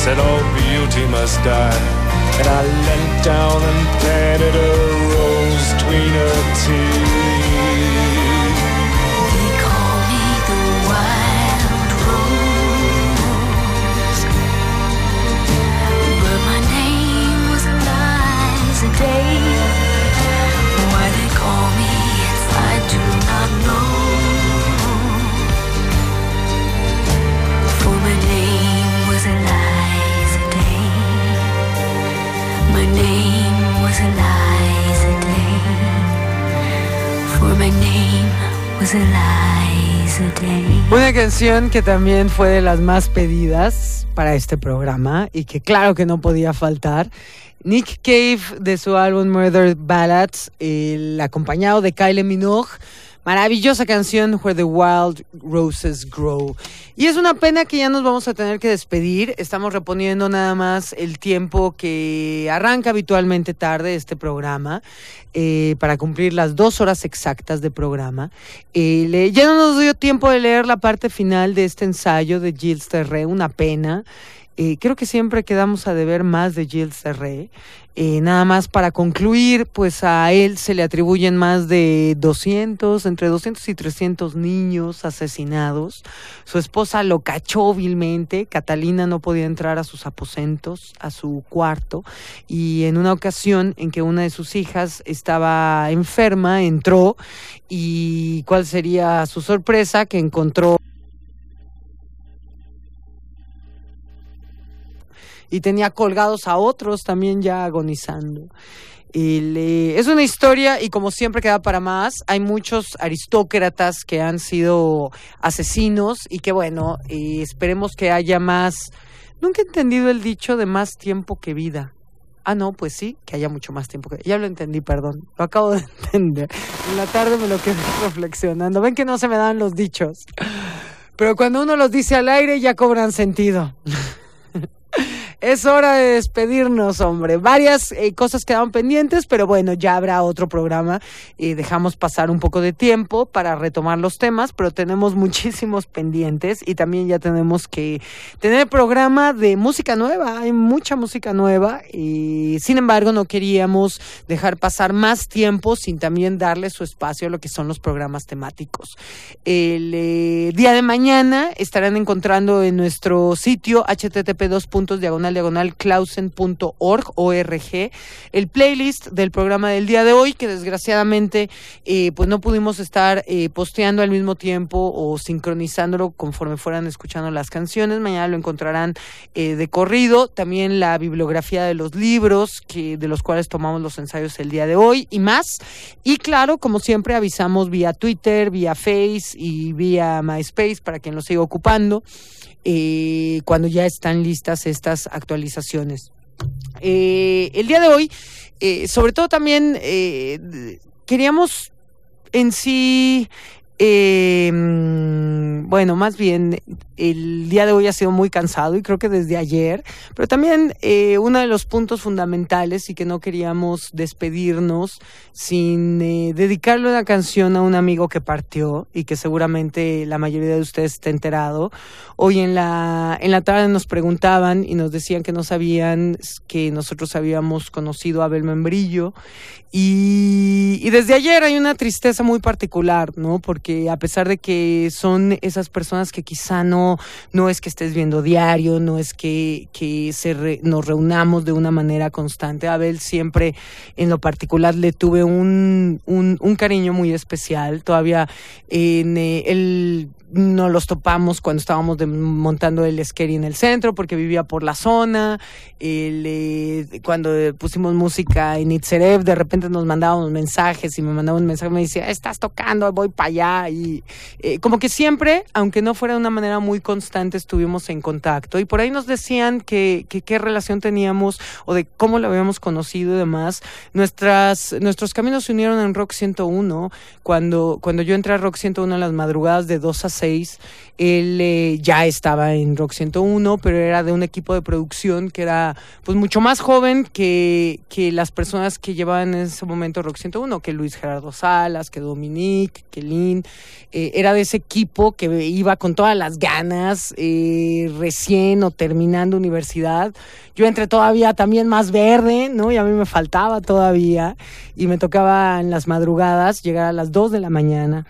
S11: Said all beauty must die. And I leant down and planted a rose between her teeth.
S2: Una canción que también fue de las más pedidas para este programa y que claro que no podía faltar. Nick Cave de su álbum Murder Ballads, el acompañado de Kylie Minogue, Maravillosa canción Where the Wild Roses Grow. Y es una pena que ya nos vamos a tener que despedir. Estamos reponiendo nada más el tiempo que arranca habitualmente tarde este programa eh, para cumplir las dos horas exactas de programa. Eh, le- ya no nos dio tiempo de leer la parte final de este ensayo de Gilles Terré, una pena. Eh, creo que siempre quedamos a deber más de Gilles Terré. Eh, nada más para concluir, pues a él se le atribuyen más de 200, entre 200 y 300 niños asesinados. Su esposa lo cachó vilmente, Catalina no podía entrar a sus aposentos, a su cuarto, y en una ocasión en que una de sus hijas estaba enferma, entró y cuál sería su sorpresa que encontró y tenía colgados a otros también ya agonizando. Eh, es una historia y como siempre queda para más, hay muchos aristócratas que han sido asesinos y que bueno, esperemos que haya más... Nunca he entendido el dicho de más tiempo que vida. Ah, no, pues sí, que haya mucho más tiempo que Ya lo entendí, perdón. Lo acabo de entender. En la tarde me lo quedé reflexionando. Ven que no se me dan los dichos. Pero cuando uno los dice al aire ya cobran sentido. Es hora de despedirnos, hombre. Varias eh, cosas quedaron pendientes, pero bueno, ya habrá otro programa. Eh, dejamos pasar un poco de tiempo para retomar los temas, pero tenemos muchísimos pendientes y también ya tenemos que tener programa de música nueva. Hay mucha música nueva y sin embargo no queríamos dejar pasar más tiempo sin también darle su espacio a lo que son los programas temáticos. El eh, día de mañana estarán encontrando en nuestro sitio http dos puntos diagonal diagonal clausen.org org, el playlist del programa del día de hoy que desgraciadamente eh, pues no pudimos estar eh, posteando al mismo tiempo o sincronizándolo conforme fueran escuchando las canciones. Mañana lo encontrarán eh, de corrido. También la bibliografía de los libros que de los cuales tomamos los ensayos el día de hoy y más. Y claro como siempre avisamos vía Twitter vía Face y vía MySpace para quien lo siga ocupando cuando ya están listas estas actualizaciones. Eh, el día de hoy, eh, sobre todo también eh, queríamos en sí, eh, bueno, más bien el día de hoy ha sido muy cansado y creo que desde ayer, pero también eh, uno de los puntos fundamentales y que no queríamos despedirnos sin eh, dedicarle una canción a un amigo que partió y que seguramente la mayoría de ustedes está enterado. Hoy en la, en la tarde nos preguntaban y nos decían que no sabían que nosotros habíamos conocido a Abel Membrillo y, y desde ayer hay una tristeza muy particular, ¿no? Porque a pesar de que son esas personas que quizá no, no es que estés viendo diario, no es que, que se re- nos reunamos de una manera constante. Abel siempre, en lo particular, le tuve un, un, un cariño muy especial. Todavía en eh, el nos los topamos cuando estábamos montando el skate en el centro porque vivía por la zona. Eh, cuando pusimos música en Itzerev, de repente nos mandábamos mensajes y me mandaba un mensaje, me decía, estás tocando, voy para allá. Y eh, como que siempre, aunque no fuera de una manera muy constante, estuvimos en contacto. Y por ahí nos decían que, que qué relación teníamos o de cómo lo habíamos conocido y demás. Nuestras, nuestros caminos se unieron en Rock 101. Cuando, cuando yo entré a Rock 101 en las madrugadas de 2 a 6, él eh, ya estaba en Rock 101, pero era de un equipo de producción que era pues mucho más joven que, que las personas que llevaban en ese momento Rock 101, que Luis Gerardo Salas, que Dominique, que Lynn. Eh, era de ese equipo que iba con todas las ganas, eh, recién o terminando universidad. Yo entré todavía también más verde, ¿no? Y a mí me faltaba todavía. Y me tocaba en las madrugadas llegar a las 2 de la mañana.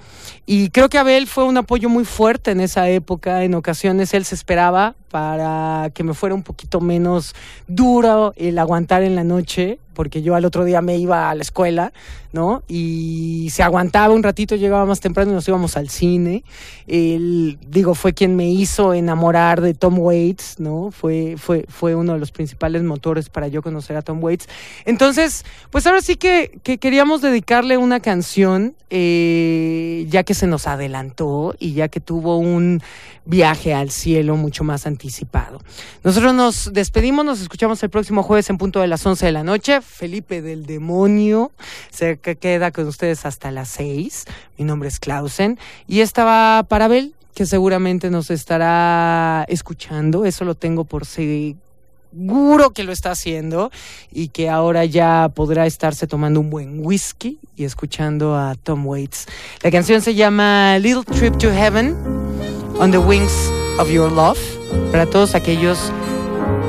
S2: Y creo que Abel fue un apoyo muy fuerte en esa época. En ocasiones él se esperaba para que me fuera un poquito menos duro el aguantar en la noche, porque yo al otro día me iba a la escuela, ¿no? Y se aguantaba un ratito, llegaba más temprano y nos íbamos al cine. Él, digo, fue quien me hizo enamorar de Tom Waits, ¿no? Fue, fue, fue uno de los principales motores para yo conocer a Tom Waits. Entonces, pues ahora sí que, que queríamos dedicarle una canción, eh, ya que se nos adelantó y ya que tuvo un viaje al cielo mucho más anticipado. Nosotros nos despedimos, nos escuchamos el próximo jueves en punto de las 11 de la noche. Felipe del Demonio. Se que- queda con ustedes hasta las 6. Mi nombre es Clausen. Y esta va para Abel, que seguramente nos estará escuchando. Eso lo tengo por seguro que lo está haciendo. Y que ahora ya podrá estarse tomando un buen whisky y escuchando a Tom Waits. La canción se llama Little Trip to Heaven on the Wings of Your Love. Para todos aquellos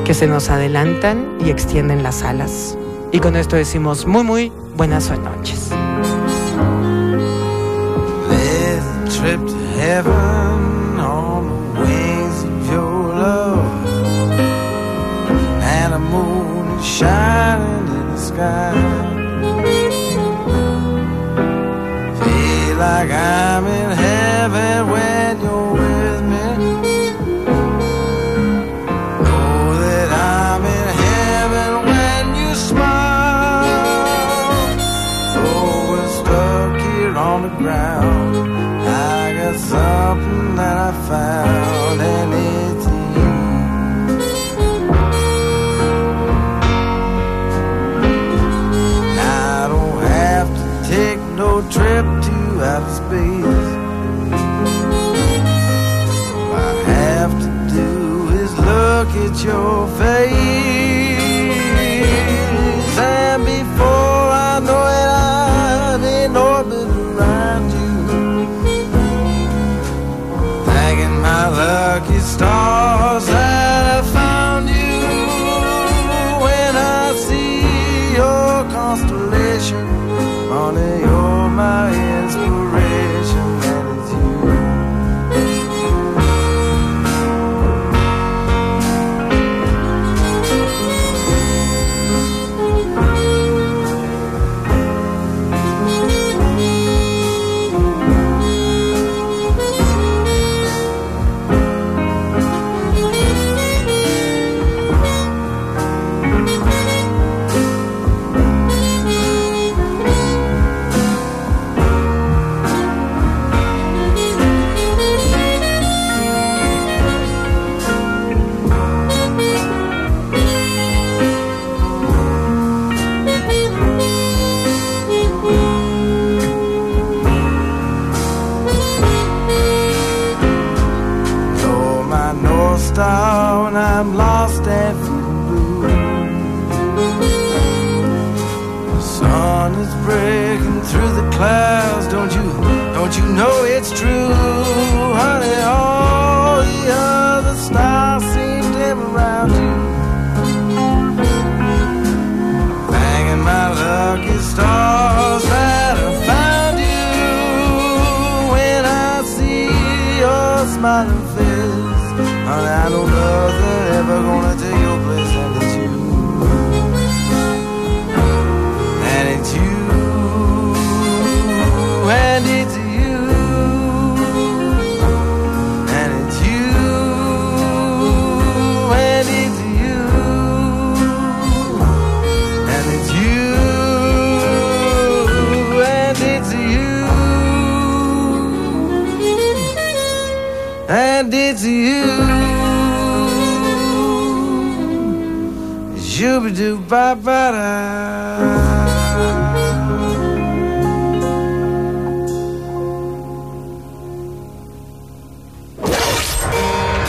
S2: que se nos adelantan y extienden las alas. Y con esto decimos muy, muy buenas noches.
S12: like fire.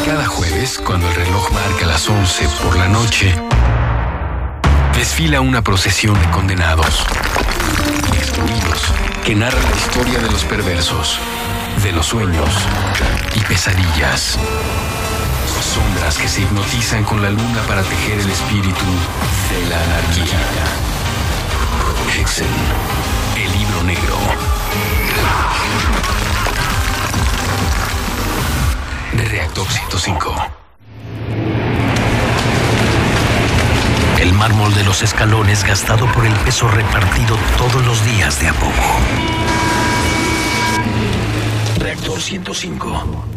S1: Cada jueves, cuando el reloj marca las 11 por la noche, desfila una procesión de condenados, excluidos, que narra la historia de los perversos, de los sueños y pesadillas. Que se hipnotizan con la luna para tejer el espíritu de la anarquía. Hexen, el libro negro. Reactor 105.
S13: El mármol de los escalones gastado por el peso repartido todos los días de a poco.
S1: Reactor 105.